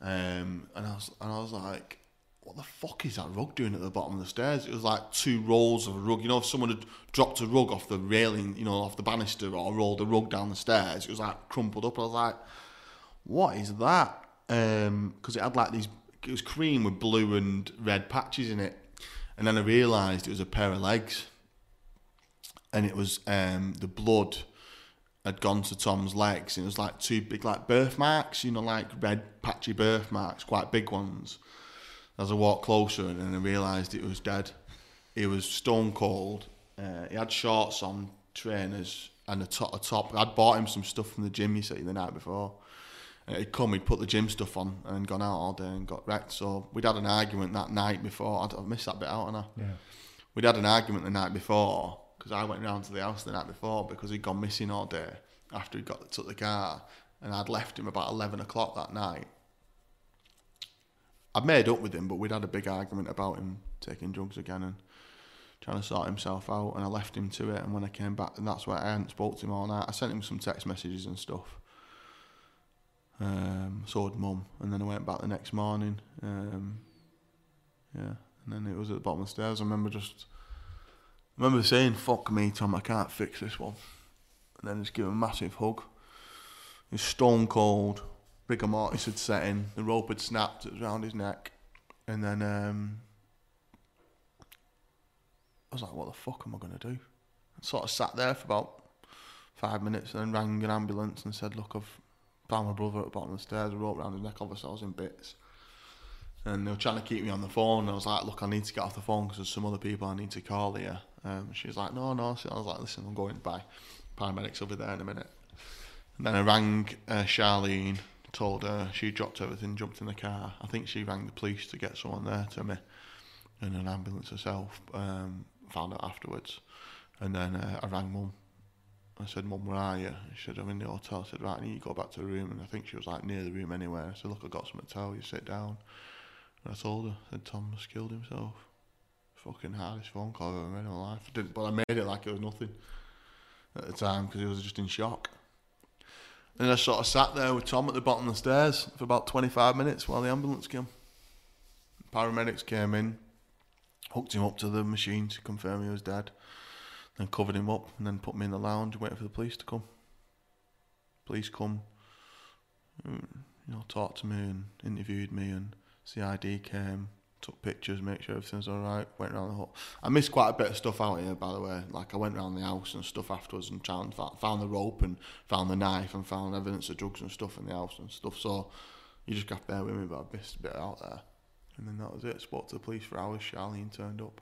B: um, and I was and I was like, "What the fuck is that rug doing at the bottom of the stairs?" It was like two rolls of a rug. You know, if someone had dropped a rug off the railing, you know, off the banister, or rolled a rug down the stairs, it was like crumpled up. I was like, what is that? Because it had like these, it was cream with blue and red patches in it. And then I realised it was a pair of legs. And it was um, the blood had gone to Tom's legs. And it was like two big like birthmarks, you know, like red patchy birthmarks, quite big ones. As I walked closer and then I realised it was dead. He was stone cold. Uh, he had shorts on, trainers, and a top, a top. I'd bought him some stuff from the gym, you see, the night before. Uh, he'd come, he'd put the gym stuff on and gone out all day and got wrecked. So we'd had an argument that night before. I'd, I've missed that bit out, and I.
A: Yeah.
B: We'd had an argument the night before because I went round to the house the night before because he'd gone missing all day after he got took the car, and I'd left him about eleven o'clock that night. I'd made up with him, but we'd had a big argument about him taking drugs again and trying to sort himself out. And I left him to it. And when I came back, and that's why I hadn't spoke to him all night. I sent him some text messages and stuff. Um, so had mum, and then I went back the next morning. Um, yeah, and then it was at the bottom of the stairs. I remember just, I remember saying, "Fuck me, Tom, I can't fix this one," and then just give him a massive hug. He was stone cold. Rigor mortis had set in. The rope had snapped. It was around his neck, and then um, I was like, "What the fuck am I gonna do?" I sort of sat there for about five minutes, and then rang an ambulance and said, "Look, I've found my brother at the bottom of the stairs. A rope around his neck. Obviously, I was in bits." And they were trying to keep me on the phone. I was like, "Look, I need to get off the phone because there's some other people I need to call here." Um, she was like, "No, no." So I was like, "Listen, I'm going by. Paramedics will be there in a minute." And then I rang uh, Charlene, told her she dropped everything, jumped in the car. I think she rang the police to get someone there to me, and an ambulance herself. Um, found out afterwards, and then uh, I rang mum. I said, "Mum, where are you?" She said, "I'm in the hotel." I said, "Right, I need you to go back to the room." And I think she was like near the room anyway. I said, "Look, I've got something to tell you. Sit down." And I told her, said, "Tom has killed himself." Fucking hardest phone call I've ever made in my life. I didn't, but I made it like it was nothing at the time because he was just in shock. And I sort of sat there with Tom at the bottom of the stairs for about 25 minutes while the ambulance came. Paramedics came in, hooked him up to the machine to confirm he was dead, then covered him up, and then put me in the lounge waiting for the police to come. Police come, you know, talked to me and interviewed me, and CID came, took pictures, make sure everything's all right. Went around the whole. I missed quite a bit of stuff out here, by the way. Like I went around the house and stuff afterwards, and found found the rope and found the knife and found evidence of drugs and stuff in the house and stuff. So you just got to bear with me, but I missed a bit out there. And then that was it. Spoke to the police for hours. Charlene turned up.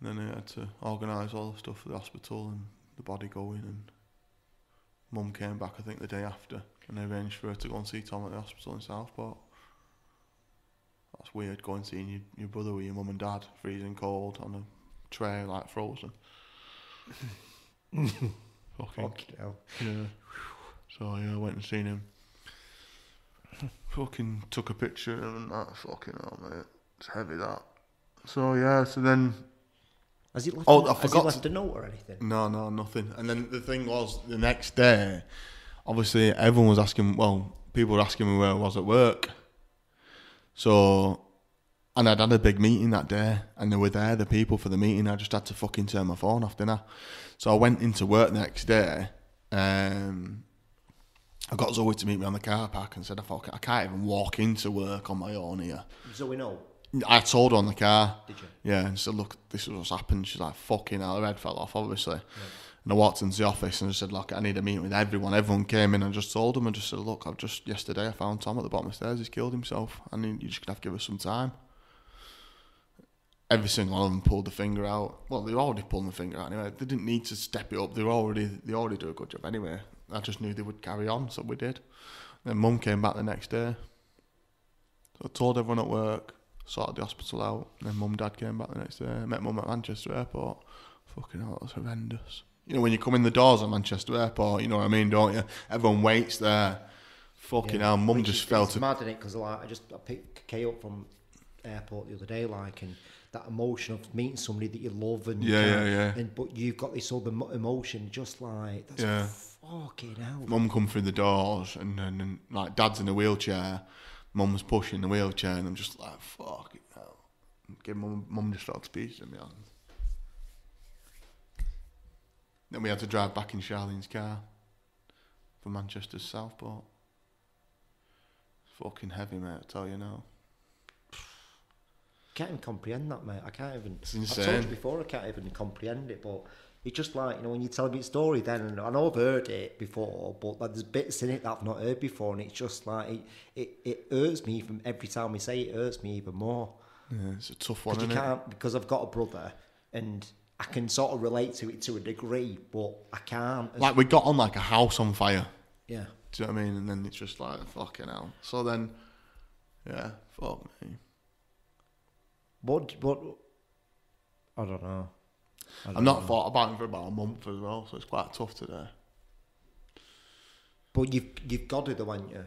B: And then I had to organise all the stuff for the hospital and the body going. And mum came back, I think, the day after, and they arranged for her to go and see Tom at the hospital in Southport. That's weird going seeing your, your brother with your mum and dad freezing cold on a tray like frozen. Fucking
A: hell.
B: yeah. So yeah, I went and seen him. Fucking took a picture of him and that. Fucking hell, mate. It's heavy that. So yeah, so then
A: Has he left,
B: Oh,
A: a,
B: I
A: has he
B: forgot
A: left
B: to-
A: a note or anything?
B: no, no, nothing. And then the thing was, the next day, obviously everyone was asking. Well, people were asking me where I was at work. So, and I'd had a big meeting that day, and they were there, the people for the meeting. I just had to fucking turn my phone off, didn't I? So I went into work the next day. Um, I got Zoe to meet me on the car park and said, I, thought, I can't even walk into work on my own here.
A: So we know.
B: I told her on the car.
A: Did you?
B: Yeah, and said, look, this is what's happened. She's like, fucking hell, her head fell off, obviously. And I walked into the office and I said, look, I need a meeting with everyone. Everyone came in and just told them and just said, look, I've just, yesterday I found Tom at the bottom of the stairs. He's killed himself. I mean, you just gonna have to give us some time. Every single one of them pulled the finger out. Well, they were already pulling the finger out anyway. They didn't need to step it up. They were already, they already do a good job anyway. I just knew they would carry on, so we did. Then mum came back the next day. So I told everyone at work, sorted the hospital out. Then mum and dad came back the next day. Met mum at Manchester Airport. Fucking hell, that was horrendous. You know, when you come in the doors at Manchester Airport, you know what I mean, don't you? Everyone waits there. Fucking hell, mum
A: Which
B: just
A: is- it's
B: to.
A: mad, innit? Because like I just I picked Kay up from airport the other day, like, and that emotion of meeting somebody that you love, and
B: Yeah, yeah, yeah.
A: And but you've got this other mo- emotion, just like that's
B: Yeah.
A: fucking hell.
B: Mum come through the doors and then and, like dad's in a wheelchair, mum's pushing the wheelchair and I'm just like fuck it hell. Give mum mum just fell to pieces in my hands. Then we had to drive back in Charlene's car from Manchester Southport. It's fucking heavy, mate. I tell you now.
A: can't even comprehend that, mate. I can't even.
B: It's insane.
A: I've told you before, I can't even comprehend it, but. It's just like, you know, when you tell me a story then, and I know I've heard it before, but like, there's bits in it that I've not heard before, and it's just like, it, it, it hurts me from every time we say it, it hurts me even more.
B: Yeah, it's a tough one,
A: you
B: it?
A: can't, because I've got a brother, and I can sort of relate to it to a degree, but I can't.
B: Like we got on like a house on fire.
A: yeah.
B: Do you know what I mean? And then it's just like fucking hell. So then, yeah, fuck me.
A: What, what, I don't know. I
B: I've
A: don't
B: not
A: know.
B: thought about him for about a month as well, so it's quite tough today.
A: But you've, you've got to, though, haven't you?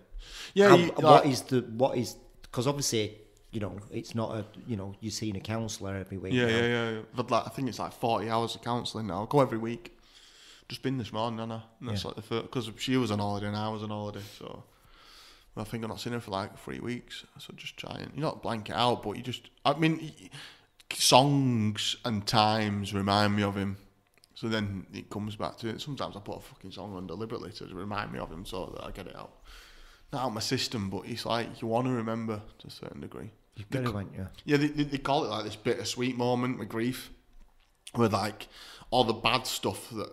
B: Yeah, you,
A: what
B: like-
A: is the, what is because obviously, you know, it's not a, you know, you're seeing a counsellor every week.
B: Yeah,
A: now.
B: yeah, yeah. yeah. But like, I think it's like forty hours of counselling now. I go every week. Just been this morning, Anna. And that's
A: Yeah.
B: like the first because she was on holiday and I was on holiday, so I think I've not seen her for like three weeks. So just try and you not blank it out, but you just. I mean, songs and times remind me of him. So then it comes back to it. Sometimes I put a fucking song on deliberately to remind me of him, so that I get it out. Not out of my system, but it's like you want to remember to a certain degree.
A: You've got to, haven't you?
B: Yeah, they, they, call it like this bittersweet moment with grief, where like all the bad stuff that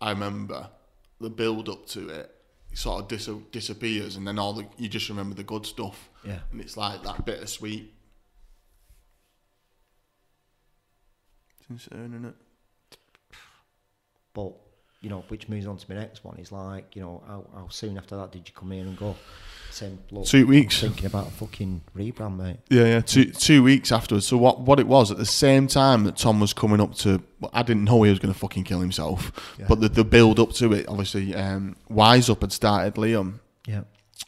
B: I remember, the build up to it, sort of dis- disappears, and then all the you just remember the good stuff.
A: Yeah.
B: and it's like that bittersweet. It's insane, isn't it?
A: You know, which moves on to my next one is like, you know, how, how soon after that did you come in and go? Saying,
B: Two weeks.
A: thinking about a fucking rebrand, mate.
B: Yeah, yeah. Two two weeks afterwards. So what what it was at the same time that Tom was coming up to, well, I didn't know he was going to fucking kill himself.
A: Yeah.
B: But the, the build up to it, obviously, um, Wise Up had started Liam,
A: Yeah,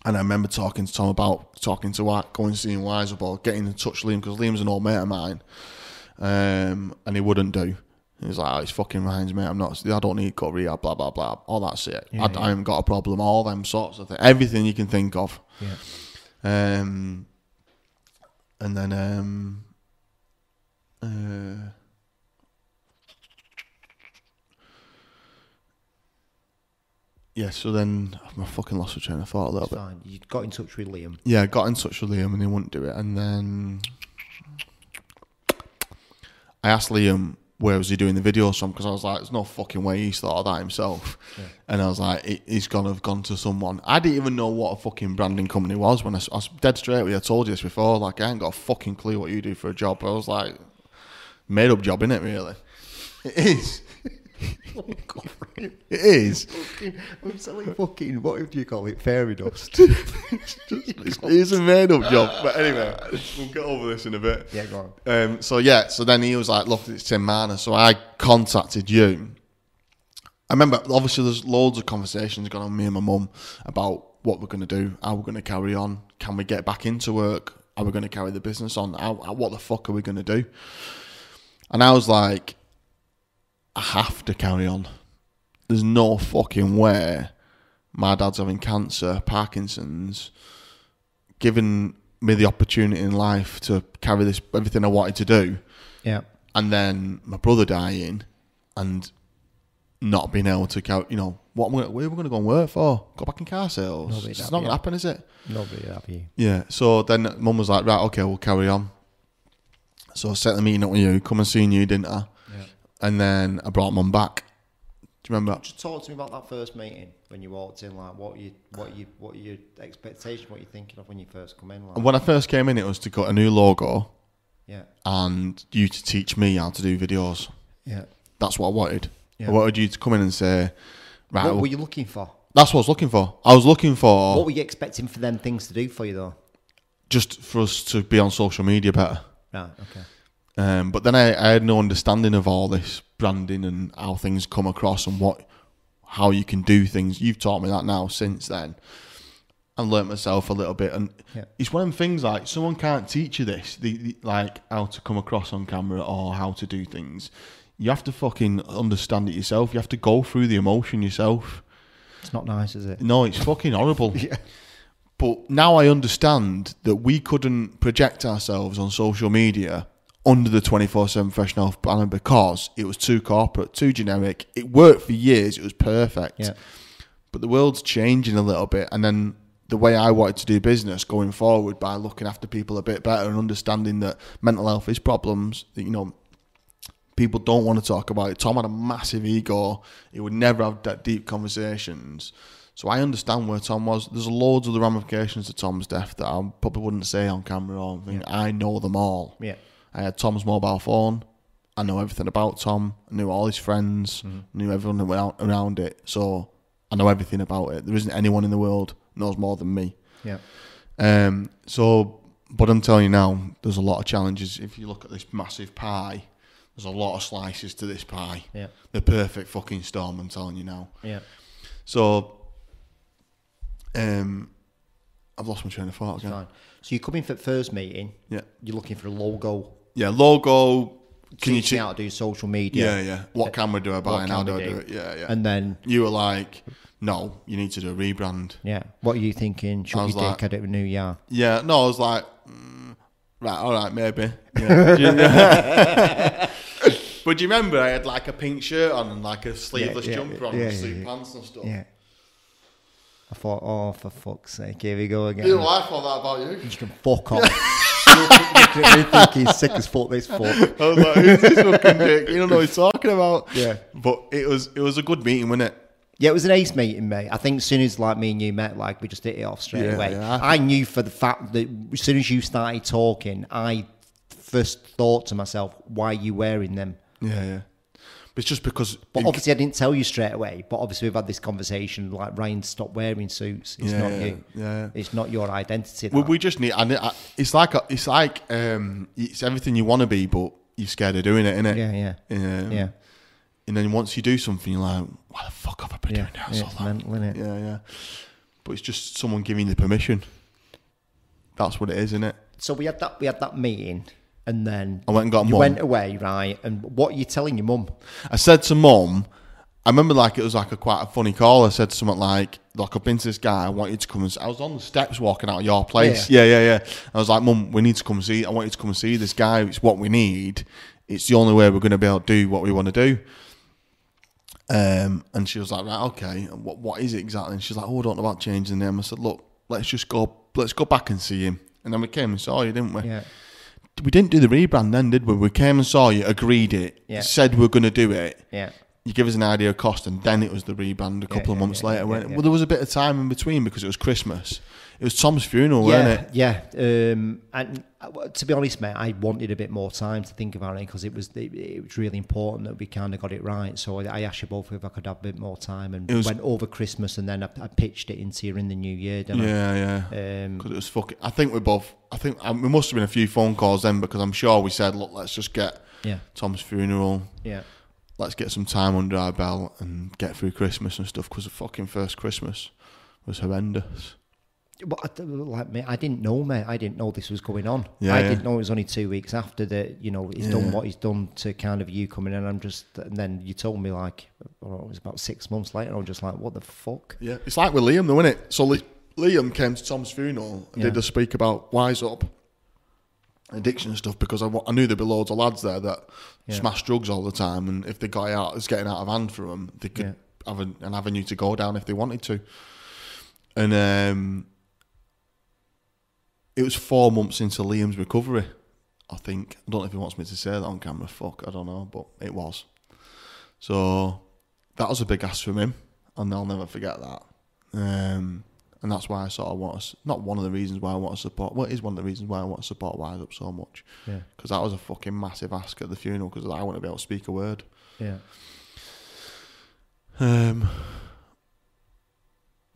B: and I remember talking to Tom about talking to going and seeing Wise Up or getting in touch with Liam because Liam's an old mate of mine, um, and he wouldn't do. He was like, oh, "It's fucking minds, mate. I'm not. I don't need cut rehab. Blah blah blah. All that shit.
A: Yeah,
B: I,
A: yeah.
B: I haven't got a problem. All them sorts of things. Everything you can think of."
A: yeah,
B: Um, and then um, uh, yeah. So then I fucking lost the train of thought a little
A: it's
B: bit.
A: fine. You got in touch with Liam.
B: Yeah, I got in touch with Liam and he wouldn't do it. And then I asked Liam where was he doing the videos from because I was like, there's no fucking way he's thought of that himself.
A: Yeah.
B: And I was like, he- he's gonna have gone to someone. I didn't even know what a fucking branding company was when I was dead straight with you. I told you this before. Like, I ain't got a fucking clue what you do for a job. I was like, made up job, in it really? It is. It is.
A: I'm selling fucking, what do you call it? Fairy dust.
B: It's, it's a made up job. But anyway, we'll get over this in a bit.
A: yeah, go on.
B: Um, so yeah, so then he was like, "Look, it's Tim Marner." So I contacted you. I remember, obviously, there's loads of conversations going on me and my mum about what we're going to do, how we're going to carry on, can we get back into work, are we going to carry the business on, how, how- what the fuck are we going to do? And I was like, I have to carry on. There's no fucking way my dad's having cancer, Parkinson's, given me the opportunity in life to carry this everything I wanted to do,
A: Yeah,
B: and then my brother dying, and not being able to carry, you know, what am I, where are we going to go and work for? Go back in car sales?
A: Nobody
B: it's not going to happen, is it?
A: nobody you.
B: Yeah. So then mum was like, right, okay, we'll carry on. So I set the meeting up with you, come and see you, didn't I? And then I brought mum back. Do you remember?
A: Just talk to me about that first meeting when you walked in. Like, what you, what you, what your expectation? What you're thinking of when you first come in? Like,
B: When I first came in, it was to cut a new logo
A: yeah,
B: and you to teach me how to do videos.
A: yeah.
B: That's what I wanted.
A: Yeah.
B: I wanted you to come in and say, right,
A: What were you looking for?
B: that's what I was looking for. I was looking for
A: What were you expecting for them things to do for you though?
B: just for us to be on social media better.
A: Right. Okay.
B: Um, but then I, I had no understanding of all this branding and how things come across and what how you can do things. You've taught me that now since then. And learnt myself a little bit. And
A: Yeah.
B: it's one of them things like someone can't teach you this, the, the, like how to come across on camera or how to do things. You have to fucking understand it yourself. You have to go through the emotion yourself.
A: It's not nice, is it?
B: No, it's fucking horrible.
A: Yeah.
B: But now I understand that we couldn't project ourselves on social media under the 24 7 fresh health banner because it was too corporate, too generic. It worked for years, it was perfect.
A: Yeah.
B: But the world's changing a little bit. And then the way I wanted to do business going forward by looking after people a bit better and understanding that mental health is problems, that, you know, people don't want to talk about it. Tom had a massive ego. He would never have that deep conversations. So I understand where Tom was. There's loads of the ramifications to Tom's death that I probably wouldn't say on camera or anything. I know them all.
A: Yeah.
B: I had Tom's mobile phone. I know everything about Tom. I knew all his friends. Knew everyone around, around it. So I know everything about it. There isn't anyone in the world knows more than me.
A: Yeah.
B: Um, so, but I'm telling you now, there's a lot of challenges. If you look at this massive pie, there's a lot of slices to this pie.
A: Yeah.
B: The perfect fucking storm. I'm telling you now.
A: Yeah.
B: So, um, I've lost my train of thought again.
A: So you come in for the first meeting.
B: Yeah.
A: You're looking for a logo.
B: Yeah, logo. Can you
A: teaching
B: check?
A: how to do social media.
B: Yeah, yeah. What camera do I buy
A: What
B: and how do
A: can
B: I
A: we
B: do it? Yeah, yeah.
A: And then,
B: you were like, no, you need to do a rebrand.
A: yeah, what are you thinking? Should
B: I
A: you
B: was like-
A: dick at it with New Year?
B: Yeah, no, I was like, mm, right, all right, maybe. Yeah. but do you remember I had like a pink shirt on and like a sleeveless
A: yeah,
B: jumper on
A: yeah,
B: and
A: yeah,
B: suit
A: yeah.
B: pants and stuff?
A: Yeah. I thought, oh, for fuck's sake, here we go again.
B: You know, I thought that about you.
A: You can fuck off. You're looking at sick as fuck, this fuck.
B: I was like, who's this fucking dick? You don't know what he's talking about.
A: Yeah.
B: But it was it was a good meeting, wasn't it?
A: Yeah, it was an ace meeting, mate. I think as soon as like me and you met, like we just hit it off straight
B: Yeah,
A: away.
B: yeah.
A: I knew for the fact that as soon as you started talking, I first thought to myself, "Why are you wearing them?"
B: Yeah, yeah. It's just because
A: But
B: it-
A: obviously, I didn't tell you straight away. But obviously, we've had this conversation. Like Ryan, stop wearing suits. It's
B: Yeah,
A: not
B: yeah,
A: you.
B: yeah, yeah.
A: It's not your identity.
B: we, we just need. I, I, it's like a, it's like um, it's everything you want to be, but you're scared of doing it, isn't it,
A: yeah, yeah,
B: Um,
A: yeah,
B: And then once you do something, you're like, why the fuck have I been
A: yeah.
B: doing
A: yeah
B: this so
A: it's mental, innit?
B: Yeah, yeah. But it's just someone giving you the permission. That's what it is, isn't it?
A: So we had that. We had that meeting, and then
B: I went and got
A: you
B: mum.
A: went away, right? And what are you telling your mum?
B: I said to mum, I remember like it was like a quite a funny call. I said something like, "Look, I've been to this guy. I want you to come and." See. I was on the steps walking out of your place. Yeah, yeah, yeah. I was like, "Mum, we need to come see. I want you to come and see this guy. It's what we need. It's the only way we're going to be able to do what we want to do." Um, and she was like, "Right, okay. What what is it exactly?" And she's like, "Oh, I don't know about changing the name." I said, "Look, let's just go. Let's go back and see him." And then we came and saw you, didn't we?
A: Yeah,
B: We didn't do the rebrand then, did we? We came and saw you, agreed it,
A: Yeah.
B: said we are going to do it
A: yeah.
B: you give us an idea of cost, and then it was the rebrand a couple of
A: yeah,
B: months
A: yeah,
B: later.
A: yeah,
B: when,
A: yeah.
B: Well, there was a bit of time in between because it was Christmas. It was Tom's funeral, wasn't it?
A: yeah. Um, and uh, to be honest, mate, I wanted a bit more time to think about it because it was it, it was really important that we kind of got it right. So I, I asked you both if I could have a bit more time, and
B: was-
A: went over Christmas, and then I, I pitched it into you in the new year.
B: Yeah, yeah.
A: I? Um,
B: Because it was fucking. I think we both. I think um, there must have been a few phone calls then because I'm sure we said, look, let's just get
A: yeah,
B: Tom's funeral.
A: yeah,
B: Let's get some time under our belt and get through Christmas and stuff because the fucking first Christmas was horrendous.
A: But I, like me, I didn't know, mate. I didn't know this was going on.
B: Yeah,
A: I
B: yeah.
A: didn't know it was only two weeks after that. You know, he's
B: Yeah.
A: done what he's done to kind of you coming in. I'm just, and then you told me like, oh, it was about six months later. I was just like, what the fuck?
B: Yeah, it's like with Liam, though, isn't it? So Li- Liam came to Tom's funeral and did a speak about wise up, addiction and stuff because I, I knew there'd be loads of lads there that smash drugs all the time, and if they got out, it's getting out of hand for them, they could have an, an avenue to go down if they wanted to. And um, it was four months into Liam's recovery, I think. I don't know if he wants me to say that on camera. Fuck, I don't know, but it was. So that was a big ask from him, and I'll never forget that. Um, and that's why I sort of want to, not one of the reasons why I want to support, well, it is one of the reasons why I want to support Wise Up so much.
A: Yeah.
B: Because that was a fucking massive ask at the funeral because I wouldn't be able to speak a word.
A: Yeah.
B: Um,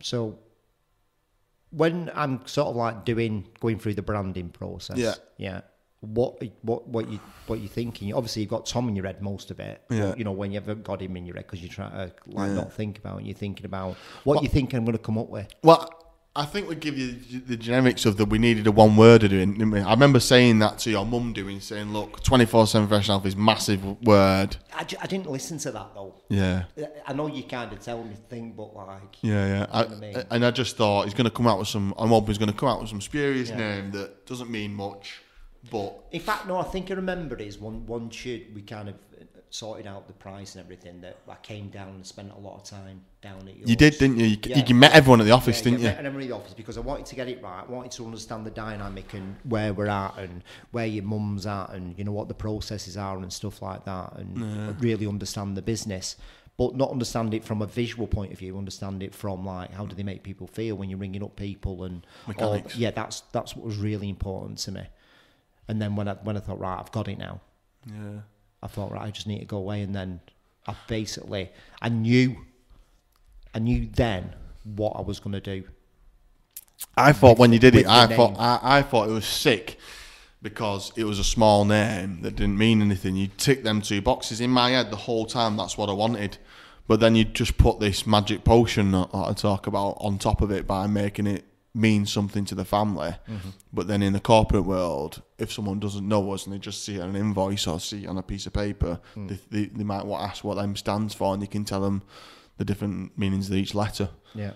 A: So when I'm sort of like doing going through the branding process,
B: Yeah.
A: yeah. What what what you what you thinking? Obviously, you've got Tom in your head most of it. but,
B: Yeah.
A: you know when you haven't got him in your head because you're trying to like
B: Yeah.
A: not think about. it, You're thinking about what you think I'm going to come up with.
B: well, I think we give you the generics of that we needed a one word doing? I remember saying that to your mum doing, saying, look, 24 7 fresh health is massive word.
A: I, I didn't listen to that though.
B: Yeah.
A: I know you kind of tell me thing, but like
B: Yeah, yeah. I,
A: I mean?
B: And I just thought he's going to come out with some. I'm hoping he's going to come out with some spurious
A: Yeah.
B: name that doesn't mean much, but
A: In fact, no, I think I remember it is one one should we kind of sorted out the price and everything that I came down and spent a lot of time down at yours.
B: you did, didn't you? You,
A: Yeah.
B: you met everyone at the office,
A: Yeah,
B: didn't
A: yeah,
B: you?
A: met everyone in the office because I wanted to get it right. I wanted to understand the dynamic and where we're at and where your mum's at and you know what the processes are and stuff like that and really understand the business. But not understand it from a visual point of view. Understand it from like how do they make people feel when you're ringing up people and all- yeah, that's that's what was really important to me. And then when I when I thought right, I've got it now.
B: Yeah.
A: I thought, right, I just need to go away. And then I basically, I knew, I knew then what I was going to do.
B: I thought when you did it, I
A: name.
B: thought I, I thought it was sick because it was a small name that didn't mean anything. You tick them two boxes in my head the whole time. That's what I wanted, but then you just put this magic potion that I talk about on top of it by making it means something to the family. But then in the corporate world, if someone doesn't know us and they just see an invoice or see it on a piece of paper, they, they, they might want to ask what them stands for, and you can tell them the different meanings of each letter.
A: Yeah.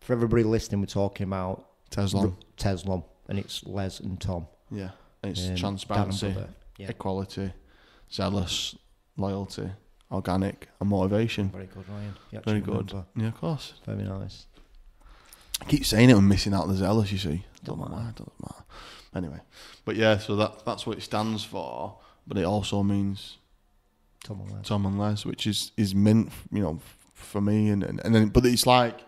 A: For everybody listening, we're talking about
B: Tesla,
A: Tesla, and it's Les and Tom.
B: yeah, it's
A: Um,
B: transparency,
A: Yeah.
B: equality, zealous, loyalty, organic, and motivation.
A: Very good, Ryan.
B: Very good.
A: remember.
B: Yeah, of course.
A: Very nice.
B: I keep saying it and missing out the zealous, you see.
A: Don't
B: Don't know
A: matter.
B: why, doesn't matter. Anyway, but yeah, so that that's what it stands for. But it also means
A: Tom and Les.
B: Tom and Les, which is is mint, you know, for me. And, and and then, but it's like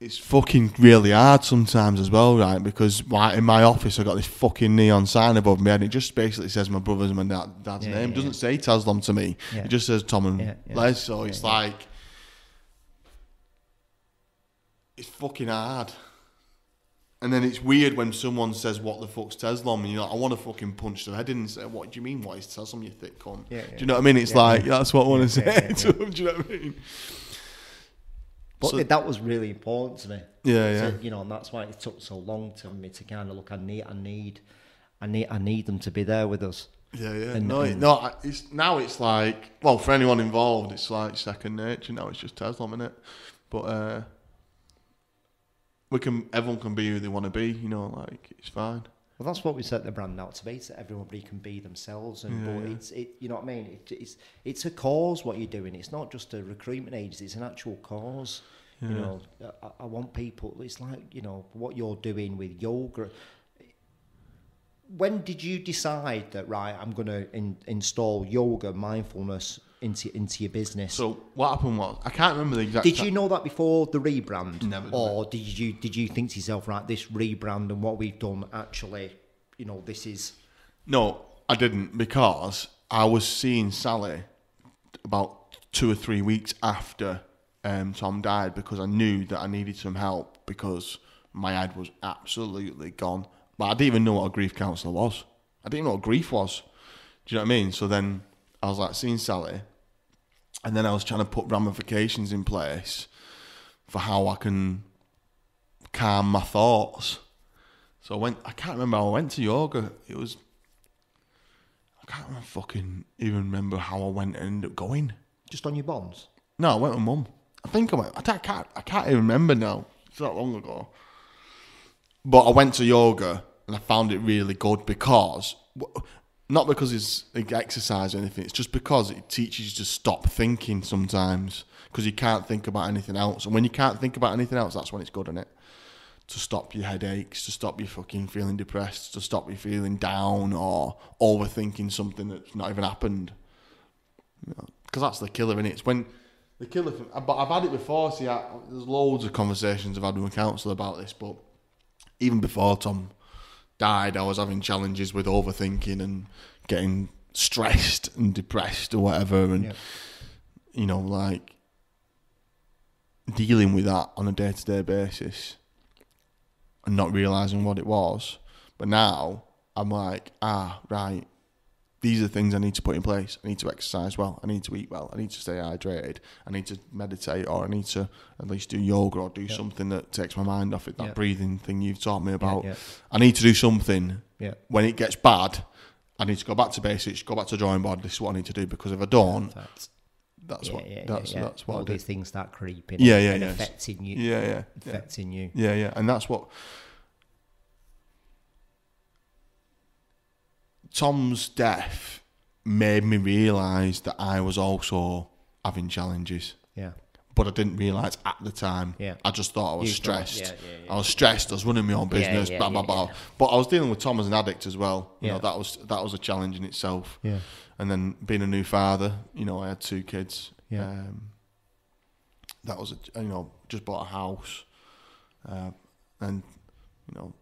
B: it's fucking really hard sometimes as well, right? Because my, in my office, I got this fucking neon sign above me, and it just basically says my brother's and my dad, dad's
A: Yeah,
B: name.
A: yeah,
B: It doesn't say Taslam to me.
A: Yeah.
B: It just says Tom and
A: Yeah, yeah.
B: Les. So it's
A: Yeah, yeah.
B: like it's fucking hard. And then it's weird when someone says, "What the fuck's Tesla?" And you're like, "I want to fucking punch their head in and say, what do you mean? What is Tesla? You thick cunt."
A: Yeah,
B: Do you know what I mean? It's
A: Yeah,
B: like
A: yeah.
B: that's what I want to
A: Yeah,
B: say
A: yeah,
B: to them. Do you know what I mean?
A: But
B: So-
A: that was really important to me.
B: Yeah, yeah.
A: So, you know, and that's why it took so long to me to kind of look. I need, I need, I need, I need them to be there with us.
B: Yeah, yeah.
A: And-
B: no,
A: and-
B: no. It's now it's like well for anyone involved, it's like second nature. Now it's just Teslam in it, but uh, we can everyone can be who they want to be. You know, like it's fine.
A: Well, that's what we set the brand out to be. So everybody can be themselves, and
B: Yeah,
A: but
B: yeah.
A: it's it. You know what I mean? It, it's it's a cause. What you're doing. It's not just a recruitment agency. It's an actual cause. You know, I, I want people. It's like you know what you're doing with yoga. When did you decide that right? I'm going to in, install yoga mindfulness into into your business.
B: So what happened was I can't remember the exact.
A: Did you know that before the rebrand,
B: Never
A: or did you did you think to yourself, right, this rebrand and what we've done actually, you know, this is
B: No, I didn't because I was seeing Sally about two or three weeks after um, Tom died because I knew that I needed some help because my head was absolutely gone. But I didn't even know what a grief counsellor was. I didn't know what grief was. Do you know what I mean? So then I was like seeing Sally, and then I was trying to put ramifications in place for how I can calm my thoughts. So I went. I can't remember. how I went to yoga. It was I can't remember fucking even remember how I went and ended up going.
A: just on your bonds.
B: No, I went with mum. I think I went. I can't. I can't even remember now. It's not long ago. But I went to yoga and I found it really good because, not because it's like exercise or anything. It's just because it teaches you to stop thinking sometimes because you can't think about anything else. And when you can't think about anything else, that's when it's good, isn't it? to stop your headaches, to stop you fucking feeling depressed, to stop you feeling down or overthinking something that's not even happened. Because that's the killer, in it? It's when the killer. But I've had it before. See, I, there's loads of conversations I've had with my about this. But even before Tom died, I was having challenges with overthinking and getting stressed and depressed or whatever, and
A: Yeah.
B: you know, like dealing with that on a day to day basis and not realizing what it was. But now I'm like, ah, right. These are things I need to put in place. I need to exercise well. I need to eat well. I need to stay hydrated. I need to meditate, or I need to at least do yoga or do
A: Yeah.
B: something that takes my mind off it. That
A: Yeah.
B: breathing thing you've taught me about.
A: yeah.
B: I need to do something.
A: Yeah.
B: When it gets bad, I need to go back to basics, go back to drawing board. This is what I need to do because if I don't,
A: That's,
B: that's what that's that's what
A: all these things start creeping.
B: Yeah, yeah,
A: and
B: yeah.
A: affecting you.
B: Yeah, yeah, yeah.
A: affecting you.
B: Yeah, yeah, and that's what Tom's death made me realise that I was also having challenges,
A: Yeah,
B: but I didn't realise at the time.
A: Yeah.
B: I just thought I was
A: You thought-
B: stressed.
A: yeah, yeah, yeah.
B: I was stressed. I was running my own business.
A: yeah,
B: blah blah blah.
A: yeah.
B: But I was dealing with Tom as an addict as well. You know that was that was a challenge in itself.
A: yeah,
B: And then being a new father, you know, I had two kids.
A: Yeah.
B: Um, that was a, you know just bought a house, uh, and you know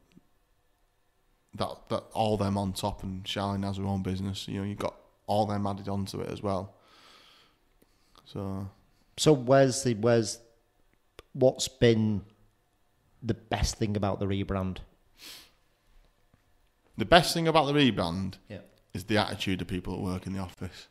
B: that that all them on top, and Charlene has her own business. You know, you've got all them added onto it as well. So
A: So where's the where's what's been the best thing about the rebrand?
B: the best thing about the rebrand
A: Yeah,
B: is the attitude of people that work in the office.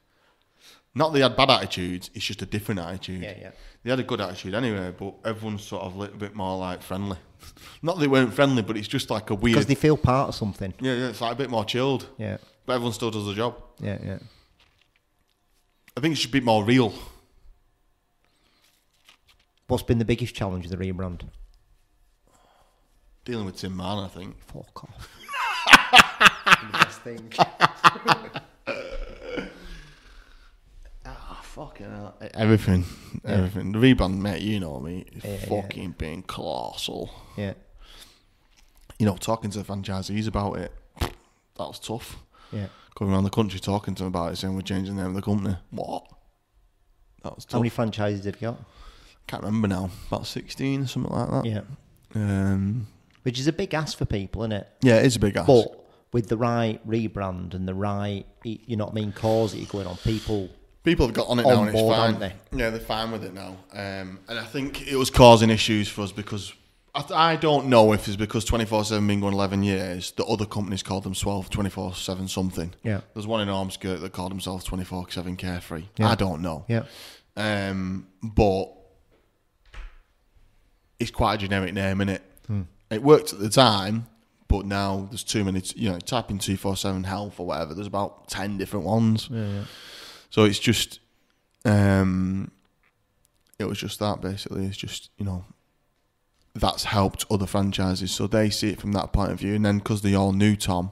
B: Not that they had bad attitudes. It's just a different attitude.
A: Yeah, yeah.
B: They had a good attitude anyway, but everyone's sort of a little bit more like friendly. Not that they weren't friendly, but it's just like a weird.
A: Because they feel part of something.
B: yeah, yeah, it's like a bit more chilled.
A: Yeah,
B: But everyone still does the job.
A: yeah, yeah.
B: I think it should be more real.
A: What's been the biggest challenge of the rebrand?
B: Dealing with Tim Mann, I think.
A: Fuck off. the best thing.
B: Ah, fucking hell. Everything, everything. The rebrand, mate, you know me, is
A: Yeah, yeah.
B: fucking being colossal.
A: Yeah,
B: You know, talking to the franchisees about it, that was tough.
A: yeah.
B: Going around the country talking to them about it, saying we're changing the name of the company. What? That was
A: How many franchises have you got?
B: Can't remember now. About 16 or something like that.
A: Yeah.
B: Um,
A: Which is a big ask for people, isn't it?
B: yeah, it's a big ask.
A: But with the right rebrand and the right, you know what I mean, cause that you're going on, people.
B: People have got on it
A: On
B: now and it's
A: board,
B: fine.
A: they?
B: Yeah, they're fine with it now. Um, and I think it was causing issues for us because I, th- I don't know if it's because 24 7 been going 11 years, the other companies called them 12, 24 7 something.
A: Yeah.
B: There's one in Ormskirk that called themselves 24 7 Carefree.
A: Yeah.
B: I don't know.
A: Yeah.
B: Um, but it's quite a generic name, innit?
A: Hmm.
B: It It worked at the time, but now there's too many. You know, type in two four seven health or whatever. There's about ten different ones. So it's just, um, it was just that basically. It's just you know, that's helped other franchises, so they see it from that point of view, and then because they all knew Tom.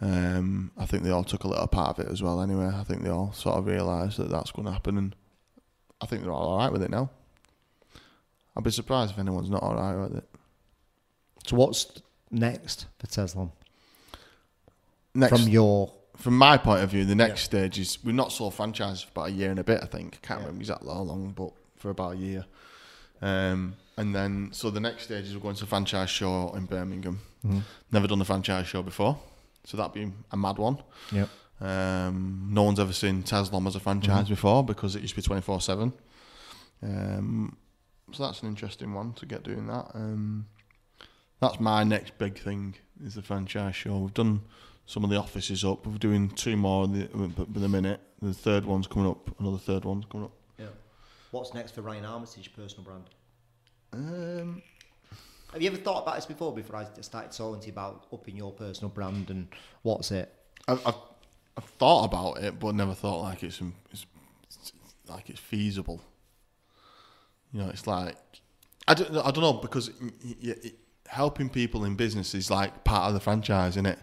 B: Um, I think they all took a little part of it as well. Anyway, I think they all sort of realised that that's going to happen, and I think they're all all right with it now. I'd be surprised if anyone's not all right with it.
A: So what's next for Tesla?
B: Next,
A: From
B: from, my point of view, the next stage is we've not sold franchises for about a year and a bit. I think I can't
A: Yeah.
B: remember exactly how long, but for about a year. Um, and then so the next stage is we're going to a franchise show in Birmingham. Never done a franchise show before, so that'd be a mad one.
A: Yep.
B: Um, no one's ever seen Teslom as a franchise before because it used to be twenty four seven. Um, so that's an interesting one to get doing that. Um, that's my next big thing is the franchise show. We've done some of the offices up. We're doing two more in the, in the minute. The third one's coming up. Another third one's coming up.
A: Yeah. What's next for Ryan Armitage personal brand?
B: Um,
A: Have you ever thought about this before? Before I started talking to you about upping your personal brand and what's it?
B: I've, I've, I've thought about it, but never thought like it's, it's, it's like it's feasible. You know, it's like I don't, I don't know because y- y- y- helping people in business is like part of the franchise, isn't it?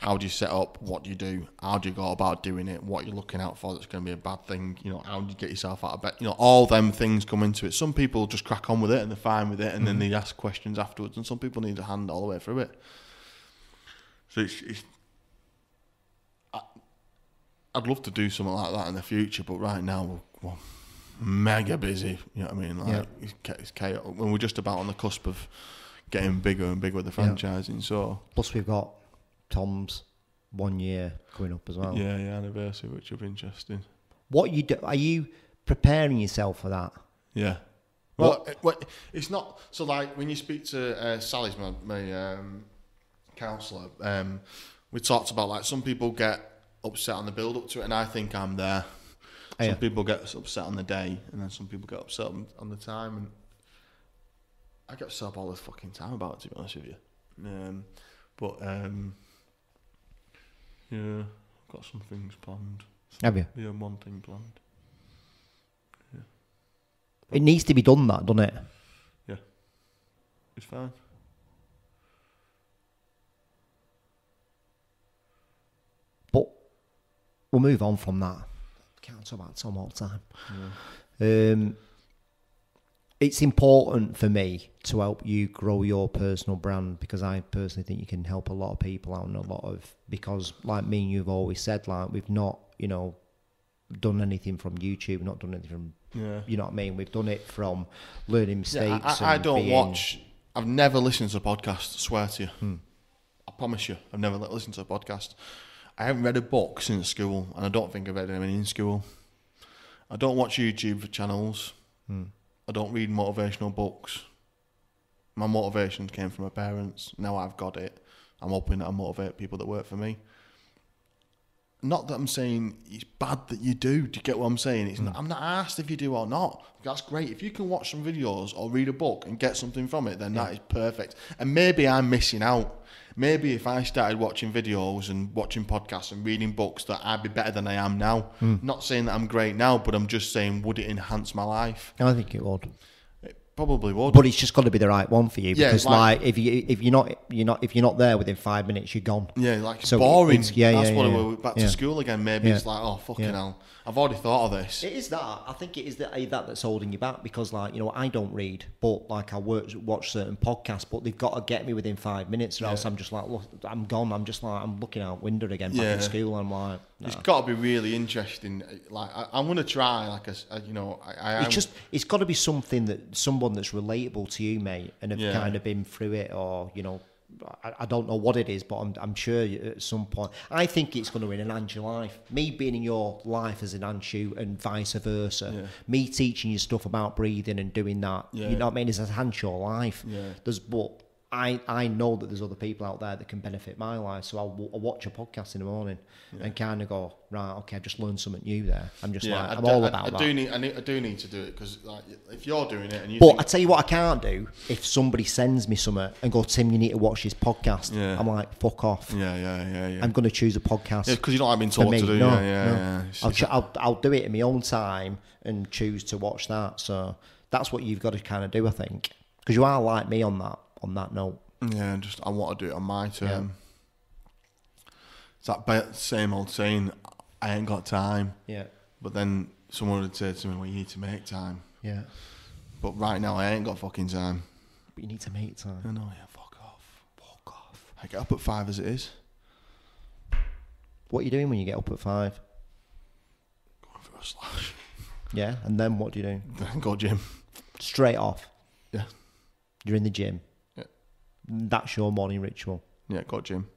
B: How do you set up? What do you do? How do you go about doing it? What you're looking out for that's going to be a bad thing? You know, how do you get yourself out of bed? You know, all them things come into it. Some people just crack on with it and they're fine with it, and then mm-hmm. they ask questions afterwards. And some people need a hand all the way through it. So it's, it's I'd love to do something like that in the future, but right now we're, we're mega busy. You know what I mean? Like
A: Yeah.
B: it's, it's chaos. When we're just about on the cusp of getting bigger and bigger with the franchising. So
A: Plus, we've got Tom's one year coming up as well.
B: yeah, yeah, anniversary, which will be interesting.
A: What you do? Are you preparing yourself for that?
B: Yeah. Well, it, well, it's not so like when you speak to uh, Sally's my, my um, counsellor. Um, we talked about like some people get upset on the build up to it, and I think I'm there.
A: Oh,
B: Some
A: yeah.
B: people get upset on the day, and then some people get upset on, on the time, and I get upset all the fucking time about it. To be honest with you, um, but um, yeah, I've got some things planned.
A: Have you?
B: Yeah, one thing planned. Yeah.
A: It needs to be done, that doesn't it?
B: Yeah, it's fine.
A: But we'll move on from that. Can't talk about Tom all the time. Um, it's important for me to help you grow your personal brand because I personally think you can help a lot of people out and a lot of because like me and you've always said like we've not you know done anything from YouTube, not done anything from
B: Yeah.
A: you know what I mean. We've done it from learning
B: Yeah,
A: mistakes.
B: I, I
A: and
B: don't
A: being-
B: watch. I've never listened to a podcast. I swear to you. Hmm. I promise you, I've never listened to a podcast. I haven't read a book since school, and I don't think I've read any in school. I don't watch YouTube channels. Hmm. I don't read motivational books. My motivations came from my parents. Now I've got it. I'm hoping that I motivate people that work for me. Not that I'm saying it's bad that you do. Do you get what I'm saying?
A: Hmm.
B: It's not, I'm not asked if you do or not. That's great. If you can watch some videos or read a book and get something from it, then that is perfect. And maybe I'm missing out. Maybe if I started watching videos and watching podcasts and reading books, that I'd be better than I am now.
A: Hmm.
B: Not saying that I'm great now, but I'm just saying, would it enhance my life?
A: I think it would.
B: Probably would.
A: But it's just got to be the right one for you
B: Yeah,
A: because,
B: like-
A: like, if you if you're not you're not if you're not there within five minutes, you're gone.
B: Yeah, like it's
A: So
B: boring.
A: yeah,
B: That's
A: yeah,
B: what
A: yeah,
B: we're back to school again. Maybe it's like, oh fucking hell, I've already thought of this.
A: It is that. I think it is that eh, that that's holding you back because, like, you know, I don't read, but like I work, watch certain podcasts, but they've got to get me within five minutes, or else I'm just like, look, I'm gone. I'm just like, I'm looking out window again back
B: Yeah.
A: in school. I'm like, no.
B: It's got to be really interesting. Eh, like I, I'm gonna try. Like a, a- you know, I, I
A: It's just, it's got to be something that someone that's relatable to you, mate, and have
B: Yeah.
A: kind of been through it, or you know, I, I don't know what it is, but I'm, I'm sure at some point, I think it's going to enhance your life. Me being in your life as an enhance you, and vice versa.
B: Yeah.
A: Me teaching you stuff about breathing and doing that,
B: Yeah.
A: you know what I mean, is enhance your life.
B: Yeah.
A: There's, but I, I know that there's other people out there that can benefit my life, so I'll, w- I'll watch a podcast in the morning and kind of go, right, okay, I've just learned something new there. I'm just
B: yeah,
A: like,
B: I
A: I'm
B: do,
A: all
B: I-
A: about
B: I,
A: that.
B: do need, I need, I do need to do it because like if you're doing it and you,
A: But
B: think,
A: I tell you what, I can't do if somebody sends me something and go, Tim, you need to watch this podcast.
B: Yeah.
A: I'm like, fuck off.
B: yeah, yeah, yeah, yeah,
A: I'm going to choose a podcast.
B: yeah, because you don't have been told to do.
A: no,
B: yeah, yeah,
A: no.
B: yeah.
A: I'll, ch- I'll, I'll do it in my own time and choose to watch that. So that's what you've got to kind of do, I think, because you are like me on that on that note.
B: yeah, just I want to do it on my term. It's that same old saying, I ain't got time.
A: Yeah,
B: But then someone would say to me, well, you need to make time.
A: yeah.
B: But right now, I ain't got fucking time.
A: But you need to make time.
B: I know, yeah, fuck off.
A: Fuck off.
B: I get up at five as it is.
A: What are you doing when you get up at five?
B: Going for a slash.
A: Yeah, and then what do you do?
B: Then go gym.
A: Straight off.
B: Yeah.
A: You're in the gym. That's your morning ritual.
B: Yeah, got gym.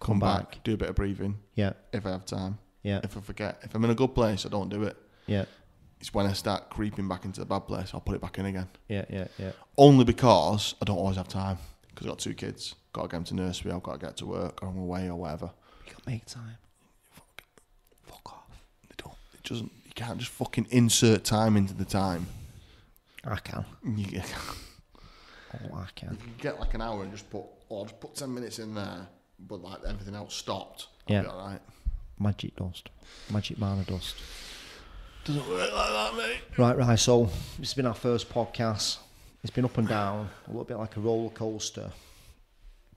A: Come
B: Come, back,
A: back.
B: do a bit of breathing
A: Yeah,
B: if I have time.
A: yeah,
B: If I forget, if I'm in a good place, I don't do it.
A: yeah,
B: It's when I start creeping back into the bad place, I'll put it back in again.
A: yeah, yeah, yeah.
B: Only because I don't always have time. Because I've got two kids. Got to get them to nursery, I've got to get to work, or I'm away, or whatever.
A: You got to make time.
B: Fuck off. They don't. It doesn't. You can't just fucking insert time into the time.
A: I can.
B: You get,
A: Oh,
B: if you get like an hour and just put, or just put ten minutes in there, but like everything else stopped.
A: Yeah.
B: Be all right.
A: Magic dust. Magic mana dust.
B: Doesn't work like that, mate.
A: Right, right. So this has been our first podcast. It's been up and down, a little bit like a roller coaster.